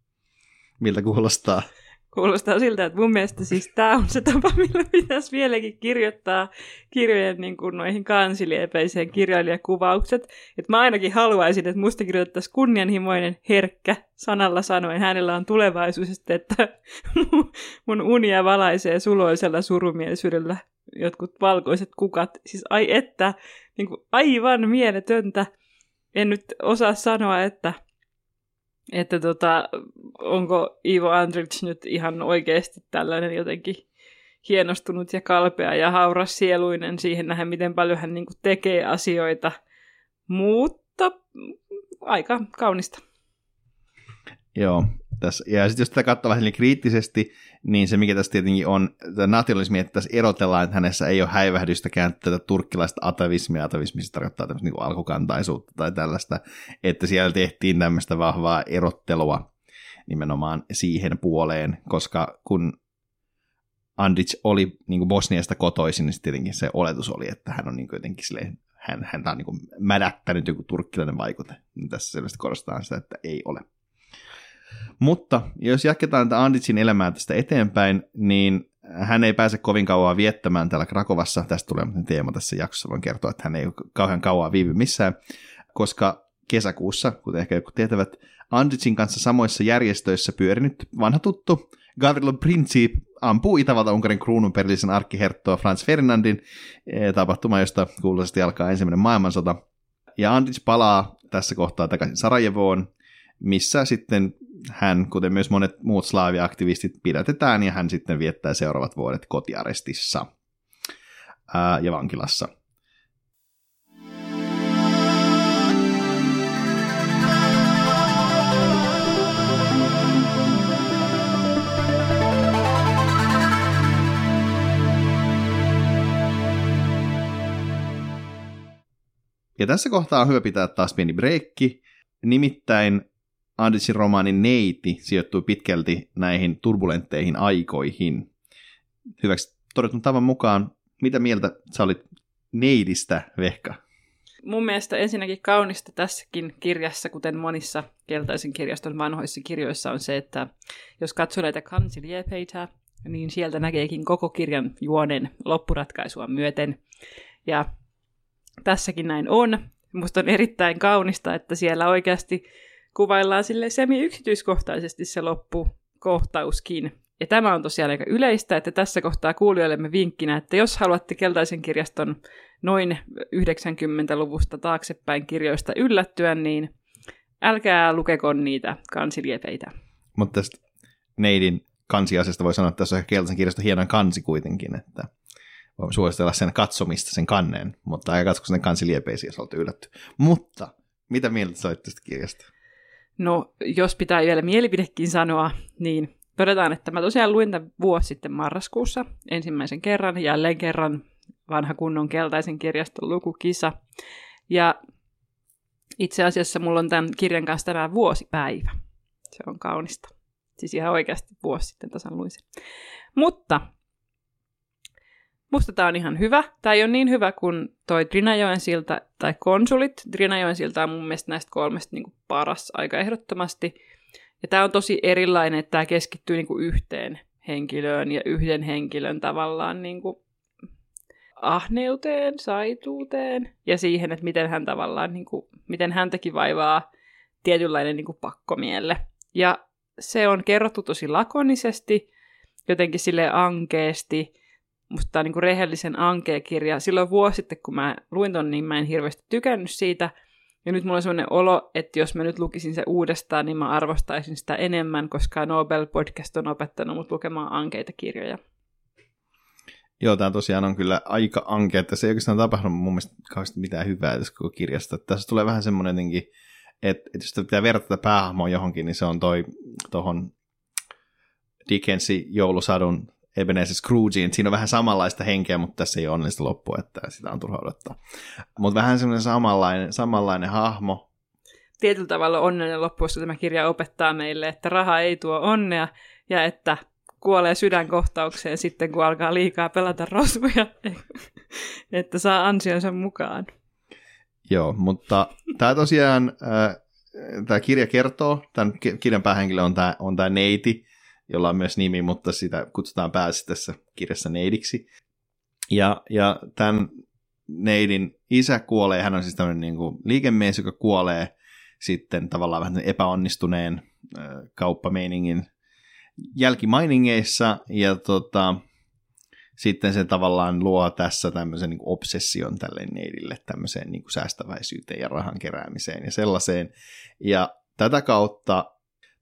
Miltä kuulostaa? Kuulostaa siltä, että mun mielestä siis tämä on se tapa, millä pitäisi vieläkin kirjoittaa kirjojen niin kuin noihin kansiliepeiseen kirjailijakuvaukset. Että mä ainakin haluaisin, että musta kirjoitettaisiin kunnianhimoinen, herkkä, sanalla sanoen. Hänellä on tulevaisuus, että mun unia valaisee suloisella surumielisyydellä jotkut valkoiset kukat. Siis ai että, niin kuin aivan mieletöntä. En nyt osaa sanoa, että että tota, onko Ivo Andrich nyt ihan oikeasti tällainen jotenkin hienostunut ja kalpea ja hauras sieluinen siihen nähdä, miten paljon hän niin tekee asioita, mutta aika kaunista. Joo, tässä, ja sitten jos tätä katsoo vähän kriittisesti, niin se mikä tässä tietenkin on, tämä nationalismi, että tässä erotellaan, että hänessä ei ole häivähdystäkään tätä turkkilaista atavismia, atavismi siis tarkoittaa tämmöistä niin alkukantaisuutta tai tällaista, että siellä tehtiin tämmöistä vahvaa erottelua nimenomaan siihen puoleen, koska kun Andic oli niin kuin Bosniasta kotoisin, niin tietenkin se oletus oli, että hän on niin kuin jotenkin silleen, hän, häntä on niin kuin mädättänyt joku turkkilainen vaikute. Tässä selvästi korostetaan sitä, että ei ole. Mutta jos jatketaan tätä Anditsin elämää tästä eteenpäin, niin hän ei pääse kovin kauan viettämään täällä Krakovassa. Tästä tulee teema tässä jaksossa. Voin kertoa, että hän ei kauhean kauan viivy missään, koska kesäkuussa, kuten ehkä joku tietävät, Anditsin kanssa samoissa järjestöissä pyörinyt vanha tuttu Gavrilo Princip ampuu Itävalta-Unkarin kruununperillisen arkkiherttoa Franz Ferdinandin eh, tapahtuma, josta kuuluisesti alkaa ensimmäinen maailmansota. Ja Andits palaa tässä kohtaa takaisin Sarajevoon, missä sitten hän, kuten myös monet muut slaaviaktivistit, pidätetään ja hän sitten viettää seuraavat vuodet kotiarestissa ää, ja vankilassa. Ja tässä kohtaa on hyvä pitää taas pieni breikki. Nimittäin Anditsin romaanin Neiti sijoittuu pitkälti näihin turbulentteihin aikoihin. Hyväksi todetun tavan mukaan, mitä mieltä sä olit Neidistä, Vehka? Mun mielestä ensinnäkin kaunista tässäkin kirjassa, kuten monissa keltaisen kirjaston vanhoissa kirjoissa, on se, että jos katsoo näitä kansiliepeitä, niin sieltä näkeekin koko kirjan juonen loppuratkaisua myöten. Ja tässäkin näin on. Musta on erittäin kaunista, että siellä oikeasti kuvaillaan sille semi-yksityiskohtaisesti se loppukohtauskin. Ja tämä on tosiaan aika yleistä, että tässä kohtaa kuulijoillemme vinkkinä, että jos haluatte keltaisen kirjaston noin 90-luvusta taaksepäin kirjoista yllättyä, niin älkää lukeko niitä kansiliepeitä. mutta tästä Neidin kansiasiasta voi sanoa, että tässä on keltaisen kirjasta hienon kansi kuitenkin, että voin suositella sen katsomista, sen kanneen, mutta aika katso sen kansi liepeisiä, jos olette yllätty. Mutta mitä mieltä sä tästä kirjasta? No, jos pitää vielä mielipidekin sanoa, niin todetaan, että mä tosiaan luin tämän vuosi sitten marraskuussa ensimmäisen kerran, jälleen kerran vanha kunnon keltaisen kirjaston lukukisa. Ja itse asiassa mulla on tämän kirjan kanssa tänään vuosipäivä. Se on kaunista. Siis ihan oikeasti vuosi sitten tasan luin sen. Mutta musta tää on ihan hyvä. Tää ei ole niin hyvä kuin toi Drinajoen silta tai konsulit. Drinajoen silta on mun mielestä näistä kolmesta niin kuin paras aika ehdottomasti. Ja tää on tosi erilainen, että tämä keskittyy niin kuin yhteen henkilöön ja yhden henkilön tavallaan niin kuin ahneuteen, saituuteen ja siihen, että miten hän tavallaan, niin kuin, miten häntäkin vaivaa tietynlainen niin kuin pakkomielle. Ja se on kerrottu tosi lakonisesti, jotenkin sille ankeesti. Musta tämä on niin rehellisen ankea kirja. Silloin vuosi sitten, kun mä luin ton, niin mä en hirveästi tykännyt siitä. Ja nyt mulla on sellainen olo, että jos mä nyt lukisin se uudestaan, niin mä arvostaisin sitä enemmän, koska Nobel Podcast on opettanut mut lukemaan ankeita kirjoja. Joo, tämä tosiaan on kyllä aika ankea, että se ei oikeastaan tapahtunut mun mielestä mitään hyvää tässä koko kirjasta. Tässä tulee vähän semmoinen jotenkin, että, että jos pitää verrata päähahmoa johonkin, niin se on toi tuohon Dickensin joulusadun Ebenezer Scroogeen. Siinä on vähän samanlaista henkeä, mutta tässä ei ole onnellista loppua, että sitä on turha odottaa. Mutta vähän semmoinen samanlainen, samanlainen hahmo. Tietyllä tavalla onnellinen loppu, koska tämä kirja opettaa meille, että raha ei tuo onnea ja että kuolee sydänkohtaukseen sitten, kun alkaa liikaa pelata rosvoja, että saa ansionsa mukaan. Joo, mutta tämä tosiaan, äh, tämä kirja kertoo, tämän kirjan päähenkilö on tämä, on tämä neiti, jolla on myös nimi, mutta sitä kutsutaan päässä tässä kirjassa neidiksi. Ja, ja tämän neidin isä kuolee, hän on siis tämmöinen niin kuin liikemies, joka kuolee sitten tavallaan vähän epäonnistuneen kauppameiningin jälkimainingeissa, ja tota, sitten se tavallaan luo tässä tämmöisen niin obsession tälle neidille, tämmöiseen niin säästäväisyyteen ja rahan keräämiseen ja sellaiseen. Ja tätä kautta,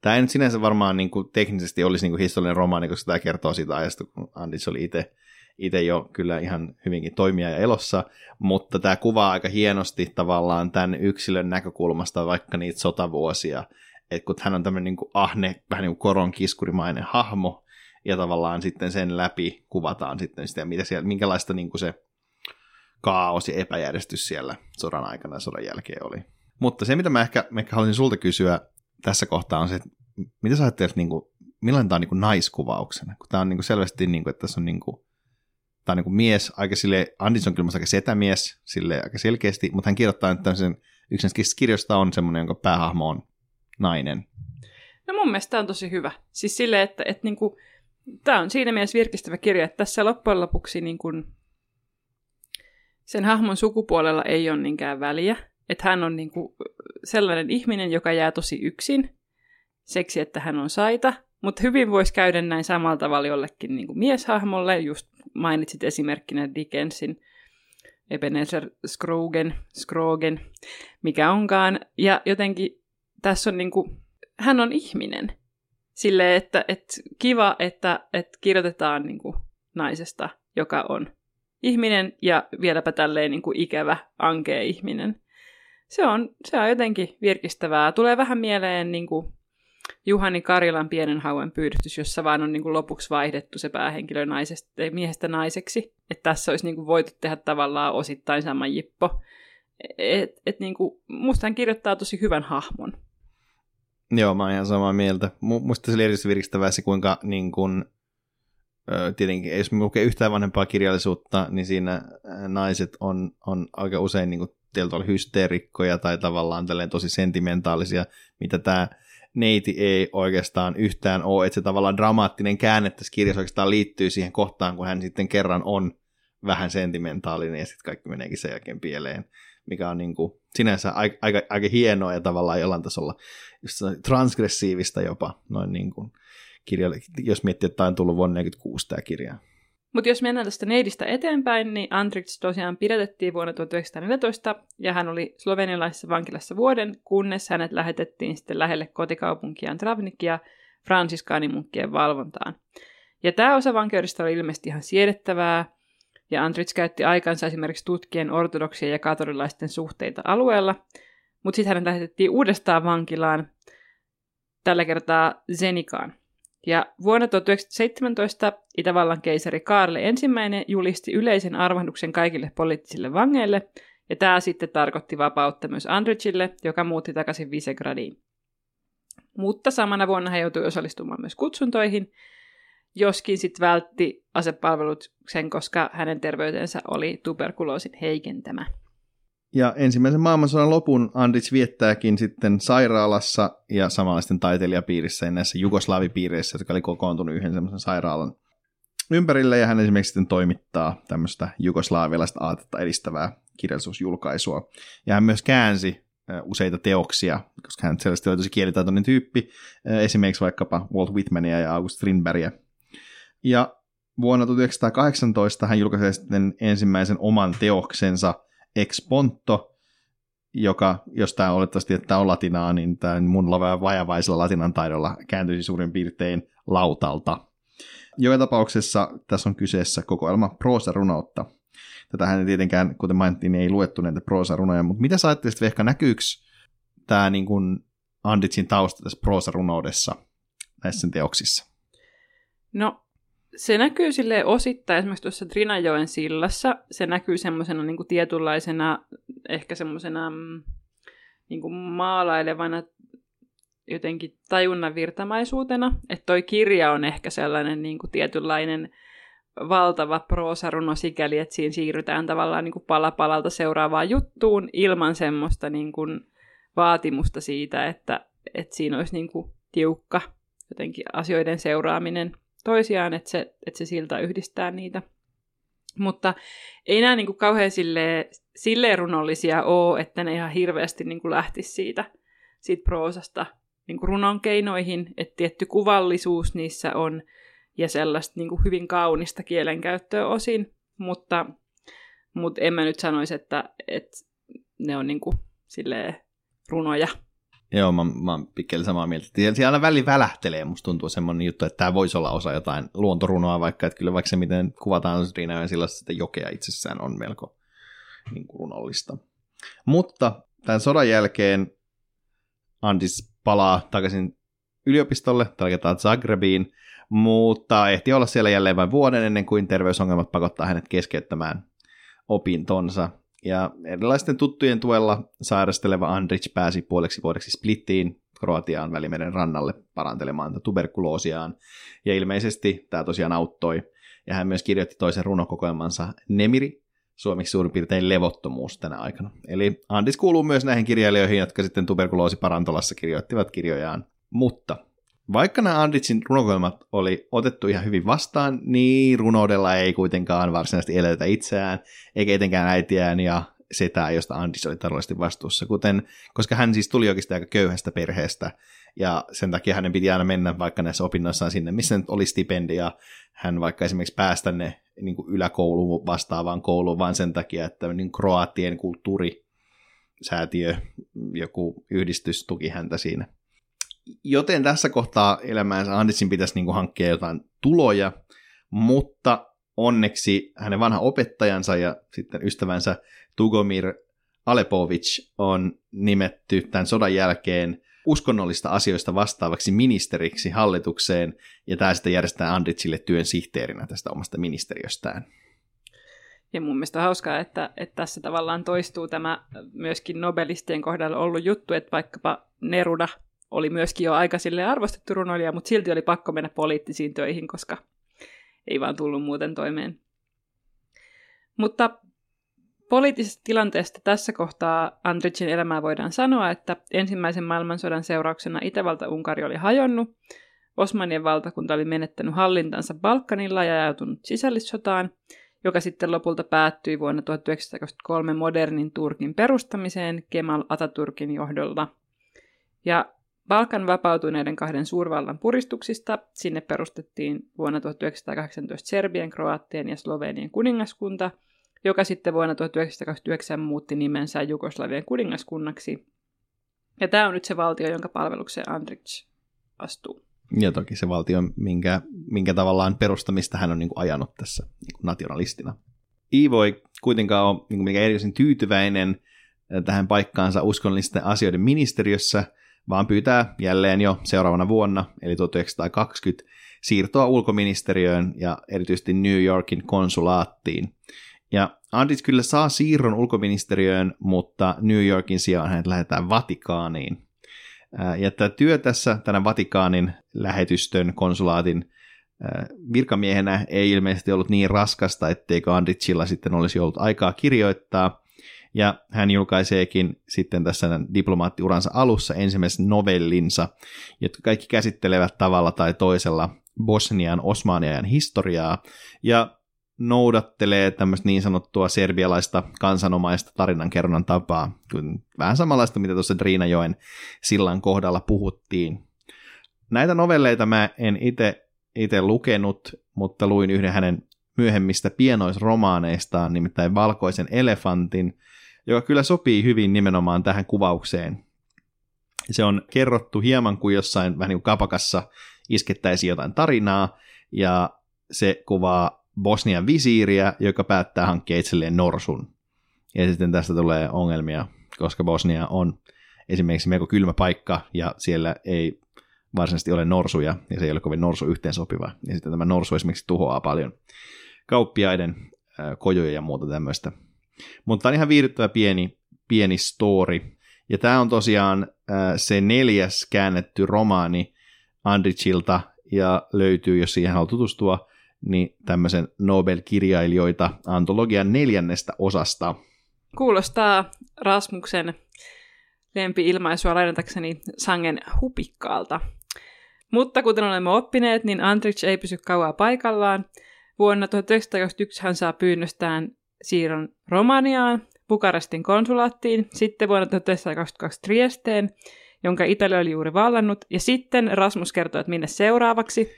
tämä ei nyt sinänsä varmaan niin kuin teknisesti olisi niin kuin historiallinen romaani, koska tämä kertoo siitä ajasta, kun Andis oli itse itse jo kyllä ihan hyvinkin toimia ja elossa, mutta tämä kuvaa aika hienosti tavallaan tämän yksilön näkökulmasta vaikka niitä sotavuosia, että kun hän on tämmöinen niin kuin ahne, vähän niin kuin koron kiskurimainen hahmo, ja tavallaan sitten sen läpi kuvataan sitten sitä, mitä siellä, minkälaista niin kuin se kaos ja epäjärjestys siellä sodan aikana ja sodan jälkeen oli. Mutta se, mitä mä ehkä, ehkä haluaisin sulta kysyä tässä kohtaa on se, että mitä sä ajattelet, niin kuin, millainen tämä on niin kuin naiskuvauksena? Kun tämä on niin kuin selvästi, niin kuin, että tässä on niin kuin, tämä on niin kuin mies, aika sille, Andis on kyllä aika setämies, sille aika selkeästi, mutta hän kirjoittaa, että tämmöisen, yksi näistä kirjoista on semmoinen, jonka päähahmo on nainen. No mun mielestä tämä on tosi hyvä. Siis sille, että, että niin kuin, tämä on siinä mielessä virkistävä kirja, että tässä loppujen lopuksi niin kuin, sen hahmon sukupuolella ei ole niinkään väliä. Että hän on niin kuin, sellainen ihminen, joka jää tosi yksin, seksi, että hän on saita, mutta hyvin voisi käydä näin samalla tavalla jollekin niin kuin mieshahmolle, just mainitsit esimerkkinä Dickensin Ebenezer Scroogen, Scroogen, mikä onkaan, ja jotenkin tässä on niin kuin, hän on ihminen. Sille, että, että kiva, että, että kirjoitetaan niin kuin naisesta, joka on ihminen ja vieläpä tälleen niin kuin ikävä, ankea ihminen. Se on, se on jotenkin virkistävää. Tulee vähän mieleen niin kuin Juhani Karilan pienen hauen pyydystys, jossa vaan on niin kuin lopuksi vaihdettu se päähenkilö naisesta, miehestä naiseksi. Että tässä olisi niin kuin voitu tehdä tavallaan osittain sama jippo. Et, et niin kuin, musta hän kirjoittaa tosi hyvän hahmon. Joo, mä oon ihan samaa mieltä. Musta se oli erityisesti virkistävää se, kuinka niin kun, tietenkin, jos me lukee yhtään vanhempaa kirjallisuutta, niin siinä naiset on, on aika usein niin tietyllä hysteerikkoja tai tavallaan tosi sentimentaalisia, mitä tämä neiti ei oikeastaan yhtään ole, että se tavallaan dramaattinen käänne tässä kirjassa oikeastaan liittyy siihen kohtaan, kun hän sitten kerran on vähän sentimentaalinen ja sitten kaikki meneekin sen jälkeen pieleen mikä on niin kuin sinänsä aika, aika, aika hienoa ja tavallaan jollain tasolla transgressiivista jopa noin niin kuin kirjalle, jos miettii, että tämä on tullut vuonna 1946 tämä kirja. Mutta jos mennään tästä neidistä eteenpäin, niin Andrits tosiaan pidätettiin vuonna 1914 ja hän oli slovenialaisessa vankilassa vuoden, kunnes hänet lähetettiin sitten lähelle kotikaupunkiaan Travnikia fransiskaanimunkkien valvontaan. Ja tämä osa vankeudesta oli ilmeisesti ihan siedettävää, ja Andrits käytti aikansa esimerkiksi tutkien ortodoksien ja katolilaisten suhteita alueella, mutta sitten hänet lähetettiin uudestaan vankilaan, tällä kertaa Zenikaan. Ja vuonna 1917 Itävallan keisari Kaarle I julisti yleisen armahduksen kaikille poliittisille vangeille, ja tämä sitten tarkoitti vapautta myös Andrichille, joka muutti takaisin Visegradiin. Mutta samana vuonna hän joutui osallistumaan myös kutsuntoihin, joskin sitten vältti asepalvelut sen, koska hänen terveytensä oli tuberkuloosin heikentämä. Ja ensimmäisen maailmansodan lopun Andrits viettääkin sitten sairaalassa ja samanlaisten taiteilijapiirissä ja näissä jugoslaavipiireissä, jotka oli kokoontunut yhden semmoisen sairaalan ympärille, ja hän esimerkiksi sitten toimittaa tämmöistä jugoslaavilaista aatetta edistävää kirjallisuusjulkaisua. Ja hän myös käänsi useita teoksia, koska hän selvästi oli tosi kielitaitoinen tyyppi, esimerkiksi vaikkapa Walt Whitmania ja August Strindbergia. Ja vuonna 1918 hän julkaisi sitten ensimmäisen oman teoksensa Ex Ponto, joka, jos tämä olettavasti, että tämä on latinaa, niin tämä mun vajavaisella latinan taidolla kääntyisi suurin piirtein lautalta. Joka tapauksessa tässä on kyseessä kokoelma proosarunoutta. Tätähän ei tietenkään, kuten mainittiin, niin ei luettu näitä proosarunoja, mutta mitä sä ajattelisit, Vehka, näkyykö tämä niin kuin Anditsin tausta tässä proosarunoudessa näissä teoksissa? No, se näkyy sille osittain esimerkiksi tuossa Trinajoen sillassa. Se näkyy semmoisena niin tietynlaisena, ehkä semmoisena mm, niin maalailevana jotenkin tajunnan virtamaisuutena. Että toi kirja on ehkä sellainen niin kuin tietynlainen valtava proosaruno sikäli, että siinä siirrytään tavallaan niin kuin pala palalta seuraavaan juttuun ilman semmoista niin kuin vaatimusta siitä, että, että siinä olisi niin kuin tiukka jotenkin asioiden seuraaminen toisiaan, että se, että se siltä yhdistää niitä. Mutta ei nämä niin kuin kauhean silleen, silleen runollisia ole, että ne ihan hirveästi niin kuin lähtisi siitä, siitä proosasta niin kuin runon keinoihin, että tietty kuvallisuus niissä on ja sellaista niin kuin hyvin kaunista kielenkäyttöä osin, mutta, mutta en mä nyt sanoisi, että, että ne on niin kuin silleen runoja. Joo, mä, mä oon pikkeellä samaa mieltä. Siellä aina väli välähtelee, musta tuntuu semmoinen juttu, että tämä voisi olla osa jotain luontorunoa, vaikka että kyllä vaikka se, miten kuvataan Riinajoen sillä että jokea itsessään on melko niin kuin runollista. Mutta tämän sodan jälkeen Andis palaa takaisin yliopistolle, kertaa Zagrebiin, mutta ehti olla siellä jälleen vain vuoden ennen kuin terveysongelmat pakottaa hänet keskeyttämään opintonsa. Ja erilaisten tuttujen tuella sairasteleva Andrich pääsi puoleksi vuodeksi Splittiin, Kroatiaan välimeren rannalle parantelemaan tuberkuloosiaan. Ja ilmeisesti tämä tosiaan auttoi. Ja hän myös kirjoitti toisen runokokoelmansa Nemiri, suomeksi suurin piirtein levottomuus tänä aikana. Eli Andis kuuluu myös näihin kirjailijoihin, jotka sitten tuberkuloosiparantolassa kirjoittivat kirjojaan. Mutta vaikka nämä Anditsin runokoelmat oli otettu ihan hyvin vastaan, niin runoudella ei kuitenkaan varsinaisesti eletä itseään, eikä etenkään äitiään ja setää, josta Andis oli taloudellisesti vastuussa, kuten, koska hän siis tuli oikeastaan aika köyhästä perheestä, ja sen takia hänen piti aina mennä vaikka näissä opinnoissaan sinne, missä nyt oli ja hän vaikka esimerkiksi päästä ne niin kuin yläkouluun vastaavaan kouluun, vaan sen takia, että niin kroatien kulttuurisäätiö, joku yhdistys tuki häntä siinä Joten tässä kohtaa elämäänsä Anditsin pitäisi niin kuin hankkia jotain tuloja, mutta onneksi hänen vanha opettajansa ja sitten ystävänsä Tugomir Alepovic on nimetty tämän sodan jälkeen uskonnollista asioista vastaavaksi ministeriksi hallitukseen, ja tämä sitten järjestetään Andritsille työn sihteerinä tästä omasta ministeriöstään. Ja mun mielestä on hauskaa, että, että tässä tavallaan toistuu tämä myöskin nobelistien kohdalla ollut juttu, että vaikkapa Neruda oli myöskin jo aika sille arvostettu runoilija, mutta silti oli pakko mennä poliittisiin töihin, koska ei vaan tullut muuten toimeen. Mutta poliittisesta tilanteesta tässä kohtaa Andricin elämää voidaan sanoa, että ensimmäisen maailmansodan seurauksena Itävalta-Unkari oli hajonnut, Osmanien valtakunta oli menettänyt hallintansa Balkanilla ja ajautunut sisällissotaan, joka sitten lopulta päättyi vuonna 1923 modernin Turkin perustamiseen Kemal Ataturkin johdolla. Ja Balkan vapautuneiden kahden suurvallan puristuksista sinne perustettiin vuonna 1918 Serbien, Kroatien ja Slovenian kuningaskunta, joka sitten vuonna 1929 muutti nimensä Jugoslavian kuningaskunnaksi. Ja tämä on nyt se valtio, jonka palvelukseen Andrić astuu. Ja toki se valtio, minkä, minkä tavallaan perustamista hän on niin kuin ajanut tässä niin kuin nationalistina. Iivo ei kuitenkaan ole niin kuin erityisen tyytyväinen tähän paikkaansa uskonnollisten asioiden ministeriössä, vaan pyytää jälleen jo seuraavana vuonna, eli 1920, siirtoa ulkoministeriöön ja erityisesti New Yorkin konsulaattiin. Ja Andits kyllä saa siirron ulkoministeriöön, mutta New Yorkin sijaan hänet lähetetään Vatikaaniin. Ja tämä työ tässä tänä Vatikaanin lähetystön konsulaatin virkamiehenä ei ilmeisesti ollut niin raskasta, etteikö Andritsilla sitten olisi ollut aikaa kirjoittaa. Ja hän julkaiseekin sitten tässä diplomaattiuransa alussa ensimmäisen novellinsa, jotka kaikki käsittelevät tavalla tai toisella Bosnian Osmaniajan historiaa. Ja noudattelee tämmöistä niin sanottua serbialaista kansanomaista tarinankerronnan tapaa, kuin vähän samanlaista, mitä tuossa Driinajoen sillan kohdalla puhuttiin. Näitä novelleita mä en itse lukenut, mutta luin yhden hänen myöhemmistä pienoisromaaneistaan, nimittäin Valkoisen elefantin, joka kyllä sopii hyvin nimenomaan tähän kuvaukseen. Se on kerrottu hieman kuin jossain vähän niin kuin kapakassa iskettäisiin jotain tarinaa, ja se kuvaa Bosnian visiiriä, joka päättää hankkia itselleen norsun. Ja sitten tästä tulee ongelmia, koska Bosnia on esimerkiksi melko kylmä paikka ja siellä ei varsinaisesti ole norsuja ja se ei ole kovin norsu yhteensopiva. Ja sitten tämä norsu esimerkiksi tuhoaa paljon kauppiaiden kojoja ja muuta tämmöistä. Mutta tämä on ihan viihdyttävä pieni, pieni story. Ja tämä on tosiaan se neljäs käännetty romaani Andrichilta ja löytyy, jos siihen haluaa tutustua, niin tämmöisen Nobel-kirjailijoita antologian neljännestä osasta. Kuulostaa Rasmuksen lempi-ilmaisua lainatakseni sangen hupikkaalta. Mutta kuten olemme oppineet, niin Andrich ei pysy kauaa paikallaan. Vuonna 1921 hän saa pyynnöstään siirron Romaniaan, Bukarestin konsulaattiin, sitten vuonna 1922 Triesteen, jonka Italia oli juuri vallannut, ja sitten Rasmus kertoo, että minne seuraavaksi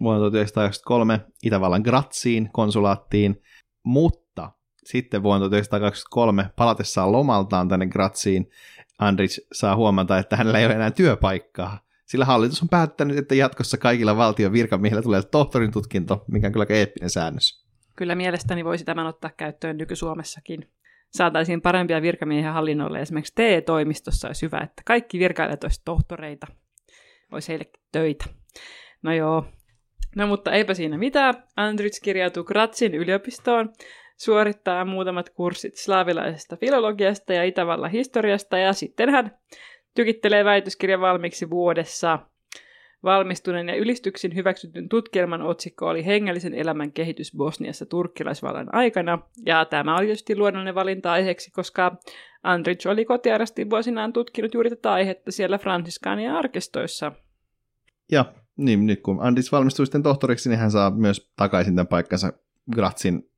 vuonna 1993 Itävallan Gratsiin konsulaattiin, mutta sitten vuonna 1923 palatessaan lomaltaan tänne Gratsiin Andrich saa huomata, että hänellä ei ole enää työpaikkaa, sillä hallitus on päättänyt, että jatkossa kaikilla valtion virkamiehillä tulee tohtorin tutkinto, mikä on kyllä eeppinen säännös. Kyllä mielestäni voisi tämän ottaa käyttöön nyky-Suomessakin. Saataisiin parempia virkamiehiä hallinnolle esimerkiksi TE-toimistossa olisi hyvä, että kaikki virkailijat olisivat tohtoreita. Olisi heillekin töitä. No joo, No mutta eipä siinä mitään. Andrits kirjautuu Grazin yliopistoon, suorittaa muutamat kurssit slaavilaisesta filologiasta ja Itävallan historiasta ja sitten hän tykittelee väitöskirjan valmiiksi vuodessa. Valmistuneen ja ylistyksin hyväksytyn tutkielman otsikko oli hengellisen elämän kehitys Bosniassa turkkilaisvallan aikana, ja tämä oli tietysti luonnollinen valinta aiheeksi, koska Andrich oli kotiarasti vuosinaan tutkinut juuri tätä aihetta siellä Fransiskaania arkistoissa. Ja niin, nyt kun Andis valmistuu sitten tohtoriksi, niin hän saa myös takaisin tämän paikkansa Grazin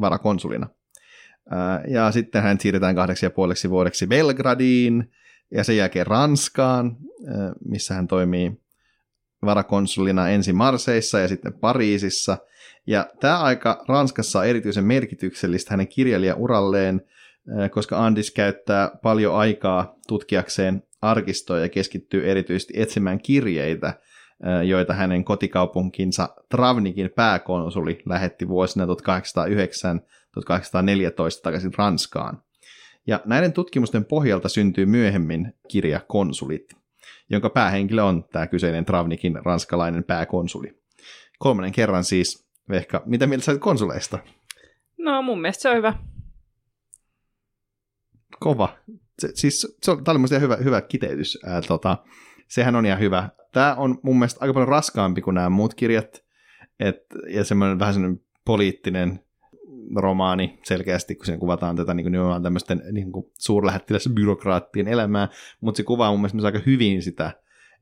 varakonsulina. Ja sitten hän siirretään kahdeksi ja puoleksi vuodeksi Belgradiin ja sen jälkeen Ranskaan, missä hän toimii varakonsulina ensin Marseissa ja sitten Pariisissa. Ja tämä aika Ranskassa on erityisen merkityksellistä hänen kirjailijauralleen, koska Andis käyttää paljon aikaa tutkiakseen arkistoja ja keskittyy erityisesti etsimään kirjeitä – joita hänen kotikaupunkinsa Travnikin pääkonsuli lähetti vuosina 1809-1814 takaisin Ranskaan. Ja näiden tutkimusten pohjalta syntyy myöhemmin kirja Konsulit, jonka päähenkilö on tämä kyseinen Travnikin ranskalainen pääkonsuli. Kolmannen kerran siis, Vehka, mitä mieltä sä konsuleista? No mun mielestä se on hyvä. Kova. Se, siis, se on, tämä oli hyvä, hyvä kiteytys. Ää, tota, sehän on ihan hyvä. Tämä on mun mielestä aika paljon raskaampi kuin nämä muut kirjat, et, ja semmoinen vähän semmoinen poliittinen romaani selkeästi, kun siinä kuvataan tätä niin kuin tämmöisten niin kuin suurlähettiläsbyrokraattien elämää, mutta se kuvaa mun mielestä aika hyvin sitä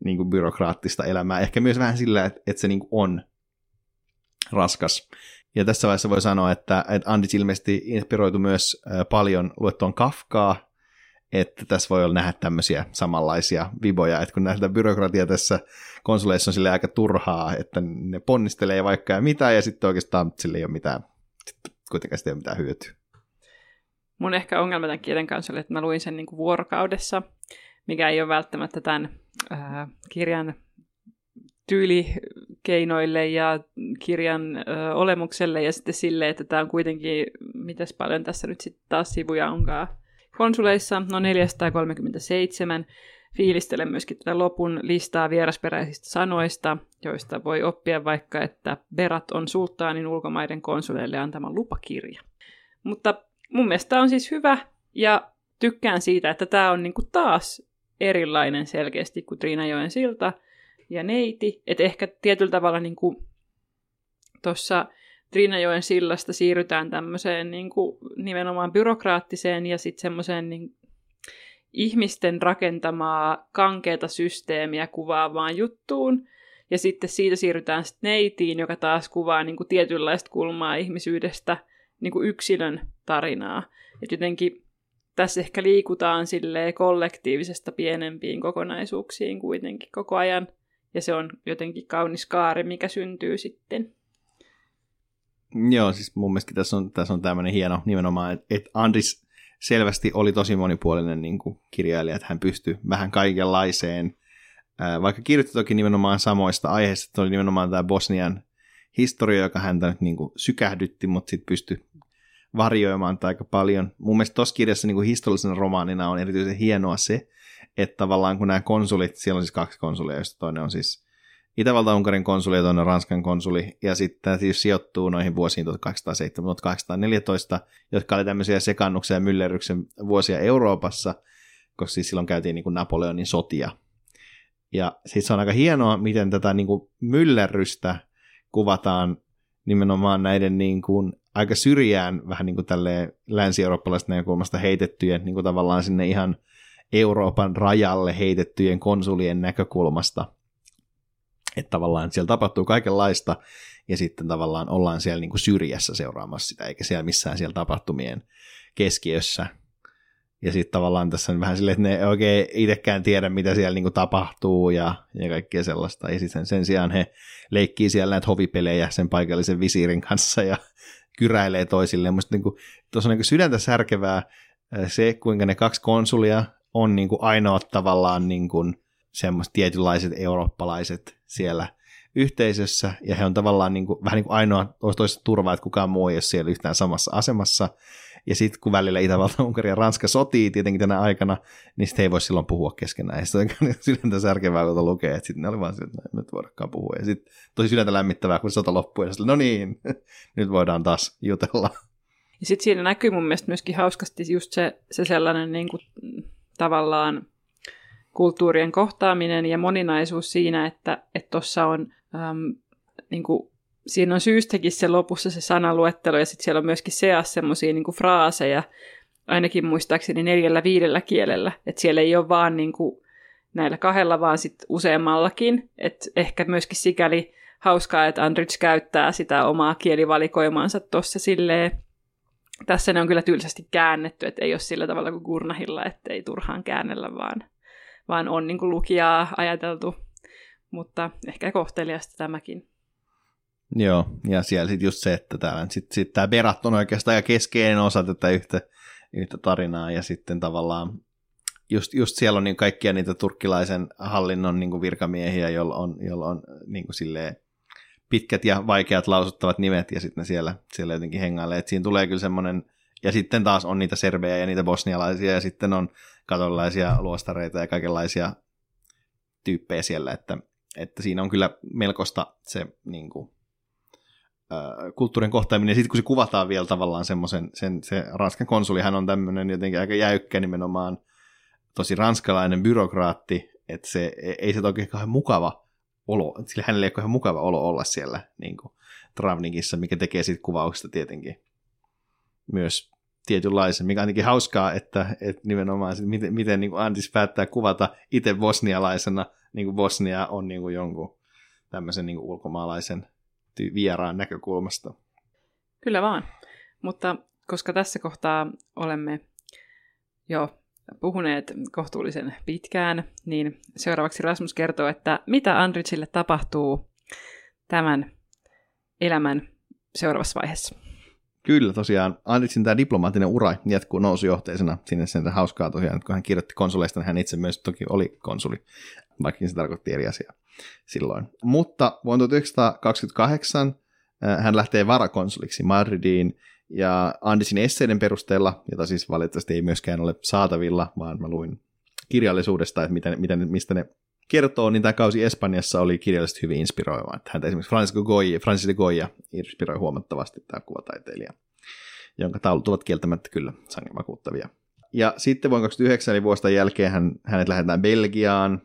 niin kuin byrokraattista elämää, ehkä myös vähän sillä, että, että se niin kuin on raskas. Ja tässä vaiheessa voi sanoa, että, että Andis ilmeisesti inspiroitu myös paljon luettuaan Kafkaa, että tässä voi olla nähdä tämmöisiä samanlaisia viboja, että kun nähdään byrokratia tässä konsuleissa on sille aika turhaa, että ne ponnistelee vaikka ja mitä, ja sitten oikeastaan sille ei ole mitään, kuitenkaan ei ole mitään hyötyä. Mun ehkä ongelma tämän kielen kanssa oli, että mä luin sen niin kuin vuorokaudessa, mikä ei ole välttämättä tämän ää, kirjan tyylikeinoille ja kirjan ö, olemukselle ja sitten sille, että tämä on kuitenkin, mitäs paljon tässä nyt sitten taas sivuja onkaan konsuleissa, no 437. Fiilistelen myöskin tätä lopun listaa vierasperäisistä sanoista, joista voi oppia vaikka, että Berat on sulttaanin ulkomaiden konsuleille antama lupakirja. Mutta mun mielestä on siis hyvä ja tykkään siitä, että tämä on niinku taas erilainen selkeästi kuin Triinajoen silta ja neiti. Että ehkä tietyllä tavalla niinku tuossa Triinajoen sillasta siirrytään tämmöiseen niinku nimenomaan byrokraattiseen ja sitten semmoiseen niin ihmisten rakentamaa kankeata systeemiä kuvaavaan juttuun. Ja sitten siitä siirrytään sitten neitiin, joka taas kuvaa niin kuin tietynlaista kulmaa ihmisyydestä, niin kuin yksilön tarinaa. Et jotenkin tässä ehkä liikutaan kollektiivisesta pienempiin kokonaisuuksiin kuitenkin koko ajan. Ja se on jotenkin kaunis kaari, mikä syntyy sitten. Joo, siis mun mielestä tässä on, tässä on tämmöinen hieno nimenomaan, että Andris selvästi oli tosi monipuolinen niin kuin kirjailija, että hän pystyi vähän kaikenlaiseen, vaikka kirjoitti toki nimenomaan samoista aiheista, että oli nimenomaan tämä Bosnian historia, joka häntä nyt niin kuin sykähdytti, mutta sitten pystyi varjoimaan aika paljon. Mun mielestä tuossa kirjassa niin kuin historiallisena romaanina on erityisen hienoa se, että tavallaan kun nämä konsulit, siellä on siis kaksi konsulia, joista toinen on siis Itävalta-Unkarin konsuli ja toinen Ranskan konsuli, ja sitten siis sijoittuu noihin vuosiin 1807-1814, jotka oli tämmöisiä sekannuksen ja myllerryksen vuosia Euroopassa, koska siis silloin käytiin niin kuin Napoleonin sotia. Ja siis se on aika hienoa, miten tätä niin kuin myllerrystä kuvataan nimenomaan näiden niin kuin aika syrjään vähän niin kuin tälleen länsi-eurooppalaisesta näkökulmasta heitettyjen niin kuin tavallaan sinne ihan Euroopan rajalle heitettyjen konsulien näkökulmasta – että tavallaan siellä tapahtuu kaikenlaista, ja sitten tavallaan ollaan siellä niin kuin syrjässä seuraamassa sitä, eikä siellä missään siellä tapahtumien keskiössä. Ja sitten tavallaan tässä on vähän silleen, että ne ei oikein itsekään tiedä, mitä siellä niin kuin tapahtuu ja, ja kaikkea sellaista. Ja sitten sen sijaan he leikkii siellä näitä hovipelejä sen paikallisen visiirin kanssa ja kyräilee toisilleen. Musta niin tuossa on niin sydäntä särkevää se, kuinka ne kaksi konsulia on niin kuin ainoa tavallaan niin kuin semmoiset tietynlaiset eurooppalaiset siellä yhteisössä, ja he on tavallaan niin kuin, vähän niin kuin ainoa toista turvaa, että kukaan muu ei ole siellä yhtään samassa asemassa, ja sitten kun välillä Itävalta, Unkari ja Ranska sotii tietenkin tänä aikana, niin sitten ei voi silloin puhua keskenään. Ja sitten on sydäntä särkevää, kun lukee, että sitten ne oli vaan että no, nyt voidakaan puhua. Ja sitten tosi sydäntä lämmittävää, kun sota loppui, ja sitten no niin, nyt voidaan taas jutella. Ja sitten siinä näkyy mun mielestä myöskin hauskasti just se, se sellainen niin kuin, tavallaan kulttuurien kohtaaminen ja moninaisuus siinä, että tuossa on, äm, niin kuin, siinä on syystäkin se lopussa se sanaluettelo ja sitten siellä on myöskin seas semmoisia niin fraaseja, ainakin muistaakseni neljällä viidellä kielellä, että siellä ei ole vaan niin kuin, näillä kahdella, vaan sitten useammallakin, että ehkä myöskin sikäli hauskaa, että Andrich käyttää sitä omaa kielivalikoimaansa tuossa silleen, tässä ne on kyllä tylsästi käännetty, että ei ole sillä tavalla kuin Gurnahilla, että ei turhaan käännellä, vaan vaan on niin kuin lukijaa ajateltu, mutta ehkä kohteliasta tämäkin. Joo, ja siellä sitten just se, että täällä sitten sit tämä Berat on oikeastaan ja keskeinen osa tätä yhtä, yhtä tarinaa, ja sitten tavallaan just, just siellä on niin kaikkia niitä turkkilaisen hallinnon niin kuin virkamiehiä, joilla on, joilla on niin kuin silleen pitkät ja vaikeat lausuttavat nimet, ja sitten ne siellä, siellä jotenkin hengailee, että siinä tulee kyllä semmoinen, ja sitten taas on niitä serbejä ja niitä bosnialaisia, ja sitten on katolaisia luostareita ja kaikenlaisia tyyppejä siellä, että, että siinä on kyllä melkoista se niin kuin, kulttuurin kohtaaminen, ja sitten kun se kuvataan vielä tavallaan semmoisen, sen, se Ranskan konsuli, hän on tämmöinen jotenkin aika jäykkä nimenomaan, tosi ranskalainen byrokraatti, että se, ei se oikein kauhean mukava olo, sillä hänelle ei ole kauhean mukava olo olla siellä niin kuin, Travnikissa, mikä tekee siitä kuvauksesta tietenkin myös tietynlaisen, mikä ainakin hauskaa, että, että nimenomaan se, miten, miten niin kuin Antis päättää kuvata itse bosnialaisena, niin kuin Bosnia on niin kuin jonkun tämmöisen niin kuin ulkomaalaisen ty- vieraan näkökulmasta. Kyllä vaan, mutta koska tässä kohtaa olemme jo puhuneet kohtuullisen pitkään, niin seuraavaksi Rasmus kertoo, että mitä Andritsille tapahtuu tämän elämän seuraavassa vaiheessa. Kyllä, tosiaan Andritsin tämä diplomaattinen ura jatkuu nousujohteisena. Sinne sen hauskaa tosiaan, kun hän kirjoitti konsuleista, niin hän itse myös toki oli konsuli, vaikka se tarkoitti eri asiaa. silloin. Mutta vuonna 1928 hän lähtee varakonsuliksi Madridiin, ja Andisin esseiden perusteella, jota siis valitettavasti ei myöskään ole saatavilla, vaan mä luin kirjallisuudesta, että miten, miten, mistä ne kertoo, niin tämä kausi Espanjassa oli kirjallisesti hyvin inspiroiva. Että häntä esimerkiksi Francisco Goya, Francis de Goya inspiroi huomattavasti tämä kuvataiteilija, jonka taulut ovat kieltämättä kyllä sangen vakuuttavia. Ja sitten vuonna 2009, eli vuosta jälkeen, hän, hänet lähetetään Belgiaan,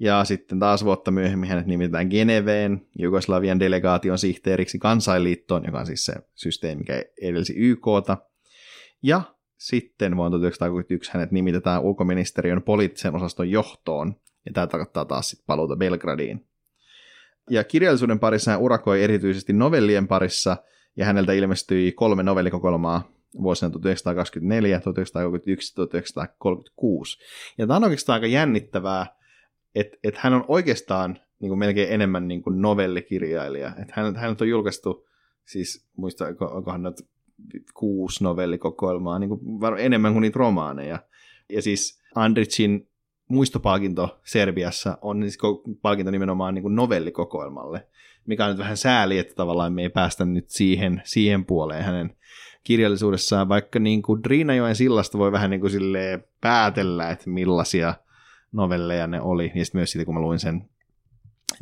ja sitten taas vuotta myöhemmin hänet nimitetään Geneveen, Jugoslavian delegaation sihteeriksi kansainliittoon, joka on siis se systeemi, mikä edelsi YKta. Ja sitten vuonna 1961 hänet nimitetään ulkoministeriön poliittisen osaston johtoon, ja tämä tarkoittaa taas sitten paluuta Belgradiin. Ja kirjallisuuden parissa hän urakoi erityisesti novellien parissa, ja häneltä ilmestyi kolme novellikokoelmaa vuosina 1924, 1931 1936. Ja tämä on oikeastaan aika jännittävää, että et hän on oikeastaan niin kuin melkein enemmän niin kuin novellikirjailija. Että hän, hänet on julkaistu, siis muista, onkohan nyt kuusi novellikokoelmaa, niin kuin enemmän kuin niitä romaaneja. Ja siis Andricin muistopalkinto Serbiassa on siis palkinto nimenomaan niin kuin novellikokoelmalle, mikä on nyt vähän sääli, että tavallaan me ei päästä nyt siihen, siihen puoleen hänen kirjallisuudessaan, vaikka niin kuin Driinajoen sillasta voi vähän niin kuin päätellä, että millaisia novelleja ne oli, ja sitten myös siitä, kun mä luin sen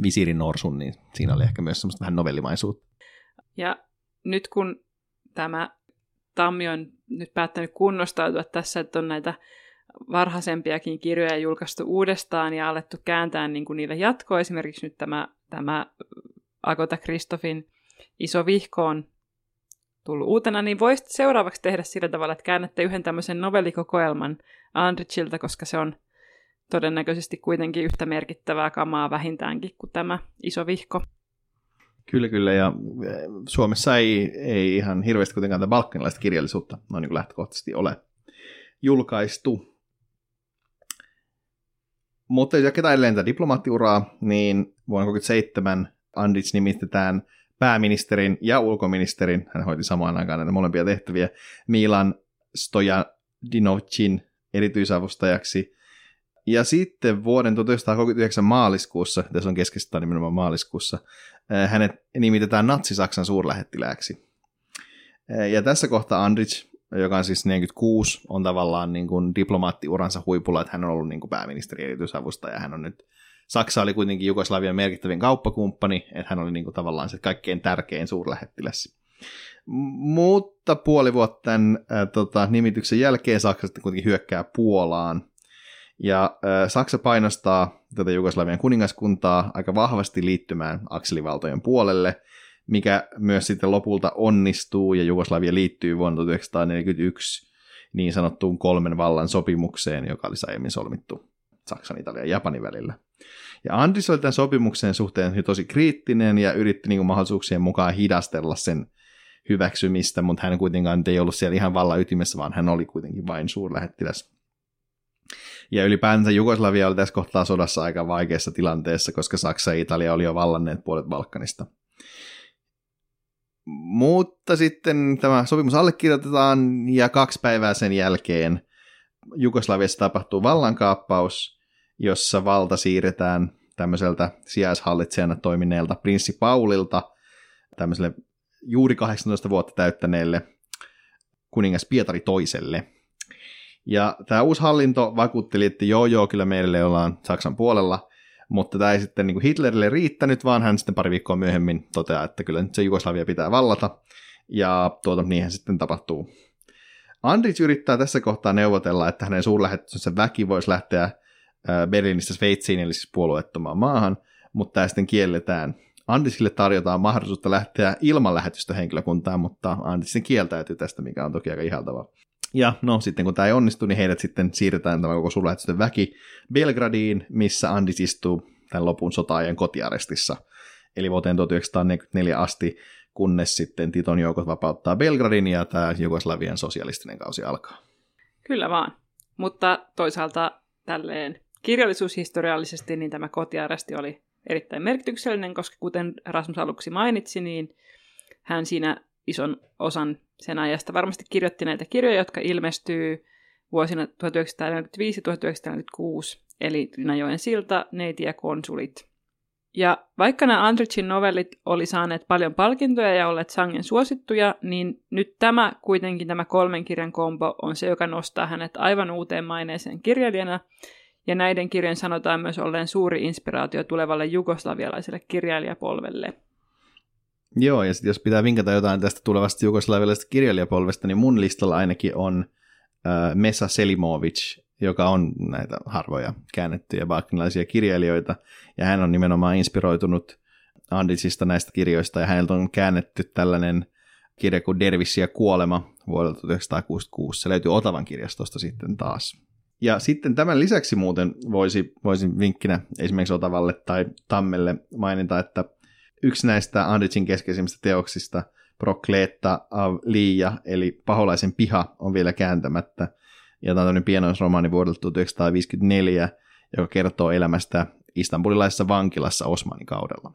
Visirin Norsun, niin siinä oli ehkä myös semmoista vähän novellimaisuutta. Ja nyt kun tämä Tammi on nyt päättänyt kunnostautua tässä, että on näitä varhaisempiakin kirjoja julkaistu uudestaan ja alettu kääntää niin kuin niille jatkoa. Esimerkiksi nyt tämä, tämä Agota Kristofin iso vihko on tullut uutena, niin voisit seuraavaksi tehdä sillä tavalla, että käännätte yhden tämmöisen novellikokoelman Andrichilta, koska se on todennäköisesti kuitenkin yhtä merkittävää kamaa vähintäänkin kuin tämä iso vihko. Kyllä, kyllä, ja e, Suomessa ei, ei ihan hirveästi kuitenkaan tätä balkanilaista kirjallisuutta noin niin lähtökohtaisesti ole julkaistu. Mutta jos jatketaan edelleen tätä diplomaattiuraa, niin vuonna 1937 Andits nimitetään pääministerin ja ulkoministerin, hän hoiti samaan aikaan näitä molempia tehtäviä, Milan Stojadinovicin erityisavustajaksi. Ja sitten vuoden 1939 maaliskuussa, tässä on keskeistä nimenomaan maaliskuussa, hänet nimitetään Natsi-Saksan suurlähettilääksi. Ja tässä kohtaa Andrich joka on siis 46, on tavallaan niin kuin diplomaattiuransa huipulla, että hän on ollut niin kuin pääministeri erityisavustaja, hän on nyt Saksa oli kuitenkin Jugoslavian merkittävin kauppakumppani, että hän oli niin kuin tavallaan se kaikkein tärkein suurlähettiläs. Mutta puoli vuotta tämän äh, tota, nimityksen jälkeen Saksa sitten kuitenkin hyökkää Puolaan. Ja äh, Saksa painostaa tätä Jugoslavian kuningaskuntaa aika vahvasti liittymään akselivaltojen puolelle – mikä myös sitten lopulta onnistuu ja Jugoslavia liittyy vuonna 1941 niin sanottuun kolmen vallan sopimukseen, joka oli aiemmin solmittu Saksan, Italian ja Japanin välillä. Ja Andris oli tämän sopimuksen suhteen tosi kriittinen ja yritti niin kuin mahdollisuuksien mukaan hidastella sen hyväksymistä, mutta hän kuitenkaan ei ollut siellä ihan vallan ytimessä, vaan hän oli kuitenkin vain suurlähettiläs. Ja ylipäänsä Jugoslavia oli tässä kohtaa sodassa aika vaikeassa tilanteessa, koska Saksa ja Italia oli jo vallanneet puolet Balkanista. Mutta sitten tämä sopimus allekirjoitetaan ja kaksi päivää sen jälkeen Jugoslaviassa tapahtuu vallankaappaus, jossa valta siirretään tämmöiseltä sijaishallitsijana toimineelta prinssi Paulilta tämmöiselle juuri 18 vuotta täyttäneelle kuningas Pietari toiselle. Ja tämä uusi hallinto vakuutteli, että joo joo, kyllä meille ollaan Saksan puolella, mutta tämä ei sitten niin kuin Hitlerille riittänyt, vaan hän sitten pari viikkoa myöhemmin toteaa, että kyllä nyt se Jugoslavia pitää vallata, ja tuota, niinhän sitten tapahtuu. Andrich yrittää tässä kohtaa neuvotella, että hänen suurlähetysensä väki voisi lähteä Berliinistä Sveitsiin, eli siis puolueettomaan maahan, mutta tämä sitten kielletään. Andrichille tarjotaan mahdollisuutta lähteä ilman lähetystöhenkilökuntaa, mutta Andrich kieltäytyy tästä, mikä on toki aika ihaltavaa. Ja no sitten kun tämä ei onnistu, niin heidät sitten siirretään tämä koko suurlähetystön väki Belgradiin, missä Andis istuu tämän lopun sotaajan kotiarestissa. Eli vuoteen 1944 asti, kunnes sitten Titon joukot vapauttaa Belgradin ja tämä Jugoslavian sosialistinen kausi alkaa. Kyllä vaan. Mutta toisaalta tälleen kirjallisuushistoriallisesti niin tämä kotiaresti oli erittäin merkityksellinen, koska kuten Rasmus aluksi mainitsi, niin hän siinä ison osan sen ajasta varmasti kirjoitti näitä kirjoja, jotka ilmestyy vuosina 1945-1946, eli Rynajoen silta, neiti ja konsulit. Ja vaikka nämä Andrichin novellit oli saaneet paljon palkintoja ja olleet sangen suosittuja, niin nyt tämä kuitenkin tämä kolmen kirjan kombo on se, joka nostaa hänet aivan uuteen maineeseen kirjailijana. Ja näiden kirjojen sanotaan myös olleen suuri inspiraatio tulevalle jugoslavialaiselle kirjailijapolvelle. Joo, ja sitten jos pitää vinkata jotain tästä tulevasta jugoslavialaisesta kirjailijapolvesta, niin mun listalla ainakin on äh, Mesa Selimovic, joka on näitä harvoja käännettyjä balkanilaisia kirjailijoita, ja hän on nimenomaan inspiroitunut Andisista näistä kirjoista, ja häneltä on käännetty tällainen kirja kuin Dervissi ja kuolema vuodelta 1966. Se löytyy Otavan kirjastosta sitten taas. Ja sitten tämän lisäksi muuten voisi, voisin vinkkinä esimerkiksi Otavalle tai Tammelle mainita, että yksi näistä Andicin keskeisimmistä teoksista, Prokleetta av Liia, eli Paholaisen piha, on vielä kääntämättä. Ja tämä on tämmöinen pienoisromaani vuodelta 1954, joka kertoo elämästä istanbulilaisessa vankilassa Osmanin kaudella.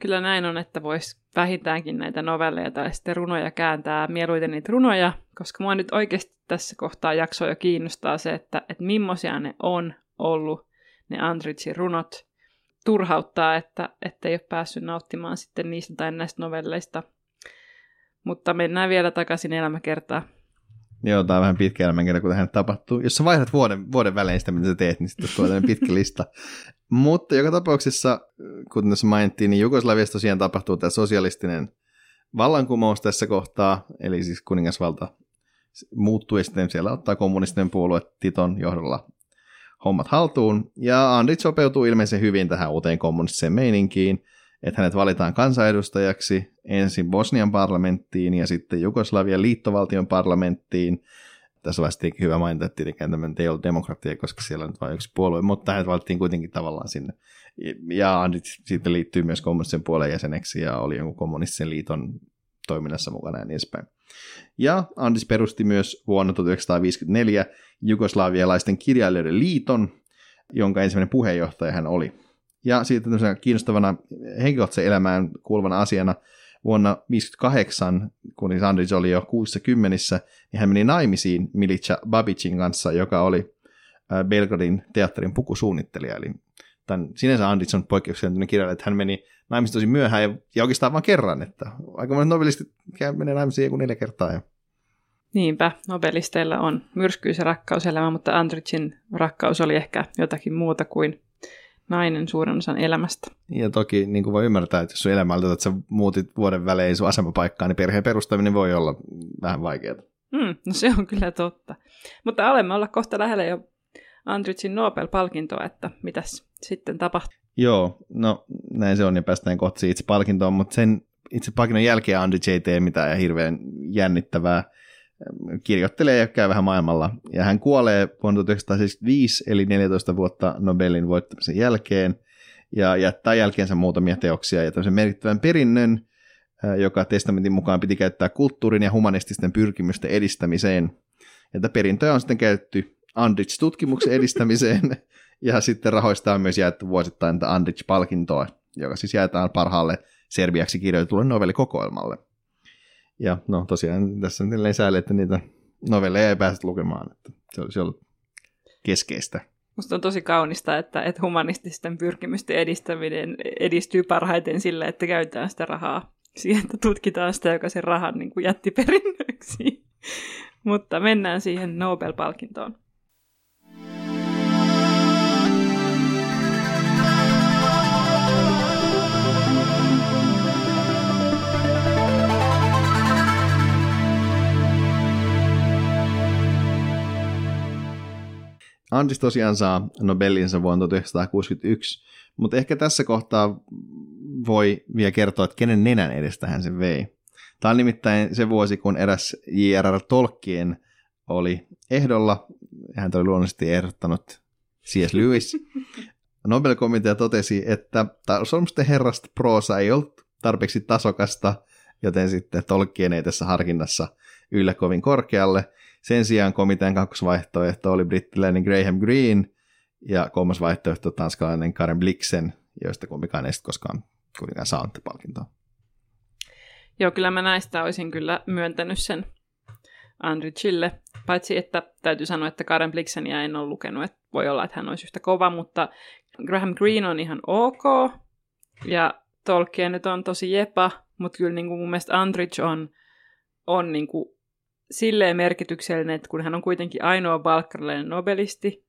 Kyllä näin on, että voisi vähintäänkin näitä novelleja tai sitten runoja kääntää mieluiten niitä runoja, koska mua nyt oikeasti tässä kohtaa jaksoa jo kiinnostaa se, että, että millaisia ne on ollut, ne Andritsin runot. Turhauttaa, että, että ei ole päässyt nauttimaan sitten niistä tai näistä novelleista. Mutta mennään vielä takaisin elämäkertaan. Joo, tämä on vähän pitkä elämänkerta, kun tähän tapahtuu. Jos sä vaihdat vuoden, vuoden välein sitä, mitä sä teet, niin sitten tulee pitkä lista. Mutta joka tapauksessa, kuten tässä mainittiin, niin Jugoslaviassa tosiaan tapahtuu tämä sosialistinen vallankumous tässä kohtaa, eli siis kuningasvalta muuttuu ja sitten siellä ottaa kommunistinen puolue Titon johdolla hommat haltuun. Ja Andrit sopeutuu ilmeisen hyvin tähän uuteen kommunistiseen meininkiin, että hänet valitaan kansanedustajaksi ensin Bosnian parlamenttiin ja sitten Jugoslavian liittovaltion parlamenttiin. Tässä vaiheessa hyvä mainita, että tietenkään tämä ei ollut demokratia, koska siellä on vain yksi puolue, mutta hänet valittiin kuitenkin tavallaan sinne. Ja Andrit sitten liittyy myös kommunistisen puolen jäseneksi ja oli jonkun kommunistisen liiton toiminnassa mukana ja niin edespäin. Ja Andis perusti myös vuonna 1954 Jugoslavialaisten kirjailijoiden liiton, jonka ensimmäinen puheenjohtaja hän oli. Ja sitten kiinnostavana henkilökohtaisen elämään kuuluvana asiana vuonna 1958, kun Andris oli jo 60 niin hän meni naimisiin Milica Babicin kanssa, joka oli Belgradin teatterin pukusuunnittelija. Eli tämän, sinänsä Andits on poikkeuksellinen kirjailija, että hän meni naimisiin tosi myöhään ja, ja oikeastaan vain kerran. Että aika monet novelistit menee naimisiin joku neljä kertaa. Ja... Niinpä, nobelisteilla on myrskyisä rakkauselämä, mutta Andritsin rakkaus oli ehkä jotakin muuta kuin nainen suurin osan elämästä. Ja toki niin kuin voi ymmärtää, että jos sun elämä että sä muutit vuoden välein sun asemapaikkaan, niin perheen perustaminen voi olla vähän vaikeaa. Mm, no se on kyllä totta. Mutta olemme olla kohta lähellä jo Andritsin Nobel-palkintoa, että mitäs sitten tapahtuu. Joo, no näin se on ja päästään kohta itse palkintoon, mutta sen itse palkinnon jälkeen Andrich ei tee mitään ja hirveän jännittävää. Kirjoittelee ja käy vähän maailmalla. Ja hän kuolee vuonna 1975, eli 14 vuotta Nobelin voittamisen jälkeen, ja jättää jälkeensä muutamia teoksia ja tämmöisen merkittävän perinnön, joka testamentin mukaan piti käyttää kulttuurin ja humanististen pyrkimysten edistämiseen. Ja perintöä on sitten käytetty Andrich-tutkimuksen edistämiseen, ja sitten rahoista on myös jaettu vuosittain tätä Andrich-palkintoa, joka siis jaetaan parhaalle serbiaksi kirjoitetulle novellikokoelmalle. Ja no tosiaan tässä on sääli, että niitä novelleja ei pääse lukemaan, että se olisi ollut keskeistä. Musta on tosi kaunista, että, että humanististen pyrkimysten edistäminen edistyy parhaiten sillä, että käytetään sitä rahaa siihen, että tutkitaan sitä, joka sen rahan niin kuin jätti perinnöksi. Mutta mennään siihen Nobel-palkintoon. Andis tosiaan saa Nobelinsa vuonna 1961, mutta ehkä tässä kohtaa voi vielä kertoa, että kenen nenän edestä hän sen vei. Tämä on nimittäin se vuosi, kun eräs J.R.R. Tolkien oli ehdolla, hän oli luonnollisesti ehdottanut C.S. Lewis. Nobel-komitea totesi, että Solmusten herrasta proosa ei ollut tarpeeksi tasokasta, joten sitten Tolkien ei tässä harkinnassa yllä kovin korkealle – sen sijaan komitean kakkosvaihtoehto oli brittiläinen Graham Greene ja kolmas vaihtoehto tanskalainen Karen Blixen, joista kumpikaan ei koskaan kuitenkaan saanut palkintoa. Joo, kyllä mä näistä olisin kyllä myöntänyt sen Andrichille. Paitsi, että täytyy sanoa, että Karen Blixenia en ole lukenut, että voi olla, että hän olisi yhtä kova, mutta Graham Greene on ihan ok. Ja Tolkien nyt on tosi jepa, mutta kyllä niin kuin mun mielestä Andrich on, on niin kuin silleen merkityksellinen, että kun hän on kuitenkin ainoa balkarilainen nobelisti,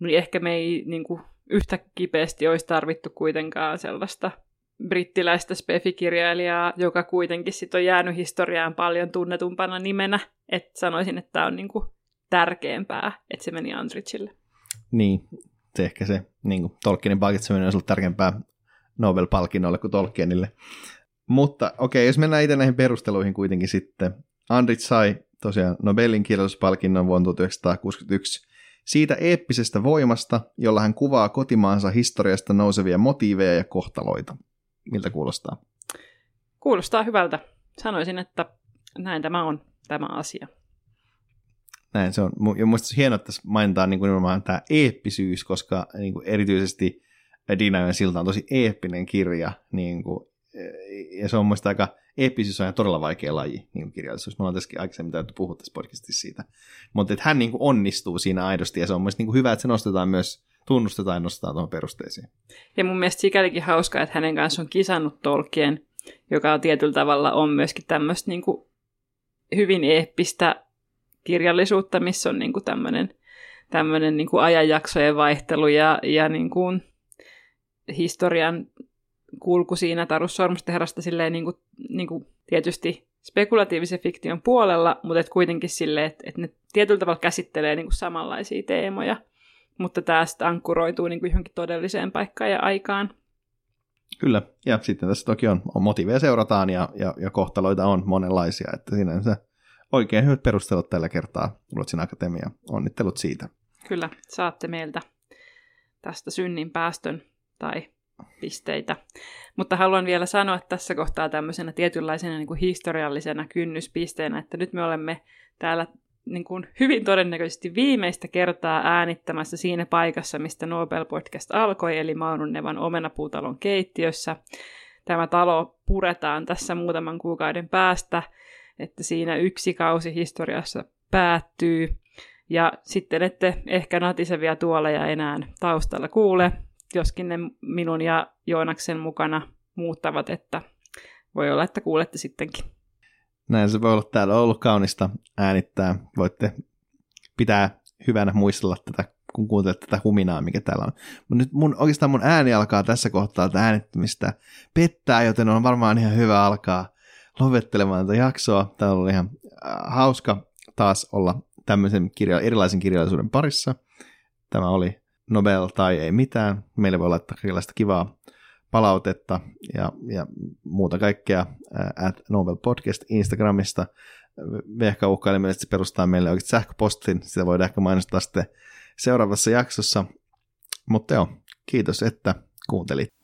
niin ehkä me ei niin kuin, yhtä kipeästi olisi tarvittu kuitenkaan sellaista brittiläistä spefikirjailijaa, joka kuitenkin sit on jäänyt historiaan paljon tunnetumpana nimenä. Että sanoisin, että tämä on niin kuin, tärkeämpää, että se meni Andrichille. Niin, se ehkä se niin kuin Tolkienin palkitseminen olisi ollut tärkeämpää Nobel-palkinnolle kuin Tolkienille. Mutta okei, okay, jos mennään itse näihin perusteluihin kuitenkin sitten. Andrit sai tosiaan Nobelin kirjallisuuspalkinnon vuonna 1961 siitä eeppisestä voimasta, jolla hän kuvaa kotimaansa historiasta nousevia motiiveja ja kohtaloita. Miltä kuulostaa? Kuulostaa hyvältä. Sanoisin, että näin tämä on tämä asia. Näin se on. Ja muista hienoa, että tässä mainitaan niin nimenomaan tämä eeppisyys, koska niin kuin erityisesti Dinajan silta on tosi eeppinen kirja. Niin kuin, ja se on muista aika, eeppisyys on todella vaikea laji, niin kirjallisuus. Me ollaan tässäkin aikaisemmin täytyy puhua tässä podcastissa siitä. Mutta että hän niin kuin onnistuu siinä aidosti, ja se on mielestäni niin hyvä, että se nostetaan myös, tunnustetaan ja nostetaan tuohon perusteisiin. Ja mun mielestä sikälikin hauskaa, että hänen kanssa on kisannut Tolkien, joka tietyllä tavalla on myöskin tämmöistä niin kuin hyvin eeppistä kirjallisuutta, missä on niin kuin tämmöinen, tämmöinen niin kuin ajanjaksojen vaihtelu ja, ja niin kuin historian kulku siinä Taru Sormustenherrasta silleen niin kuin, niin kuin tietysti spekulatiivisen fiktion puolella, mutta et kuitenkin silleen, että, että ne tietyllä tavalla käsittelee niin kuin samanlaisia teemoja, mutta tämä sitten ankkuroituu niin kuin johonkin todelliseen paikkaan ja aikaan. Kyllä, ja sitten tässä toki on, on motiveja seurataan ja, ja, ja kohtaloita on monenlaisia, että sinänsä oikein hyvät perustelut tällä kertaa Ruotsin Akatemia. Onnittelut siitä. Kyllä, saatte meiltä tästä synnin päästön tai pisteitä. Mutta haluan vielä sanoa tässä kohtaa tämmöisenä tietynlaisena niin kuin historiallisena kynnyspisteenä, että nyt me olemme täällä niin kuin hyvin todennäköisesti viimeistä kertaa äänittämässä siinä paikassa, mistä Nobel Podcast alkoi, eli Maununnevan omenapuutalon keittiössä. Tämä talo puretaan tässä muutaman kuukauden päästä, että siinä yksi kausi historiassa päättyy. Ja sitten ette ehkä natisevia tuoleja enää taustalla kuule, joskin ne minun ja Joonaksen mukana muuttavat, että voi olla, että kuulette sittenkin. Näin se voi olla täällä on ollut kaunista äänittää. Voitte pitää hyvänä muistella tätä, kun kuuntelette tätä huminaa, mikä täällä on. Mutta nyt mun, oikeastaan mun ääni alkaa tässä kohtaa tätä äänittämistä pettää, joten on varmaan ihan hyvä alkaa lopettelemaan tätä jaksoa. Täällä oli ihan äh, hauska taas olla tämmöisen kirja, erilaisen kirjallisuuden parissa. Tämä oli Nobel tai ei mitään. Meille voi laittaa erilaista kivaa palautetta ja, ja muuta kaikkea at Nobel Podcast Instagramista. Vehka uhkaili meille, että se perustaa meille oikein sähköpostin. Sitä voidaan ehkä mainostaa sitten seuraavassa jaksossa. Mutta joo, kiitos, että kuuntelit.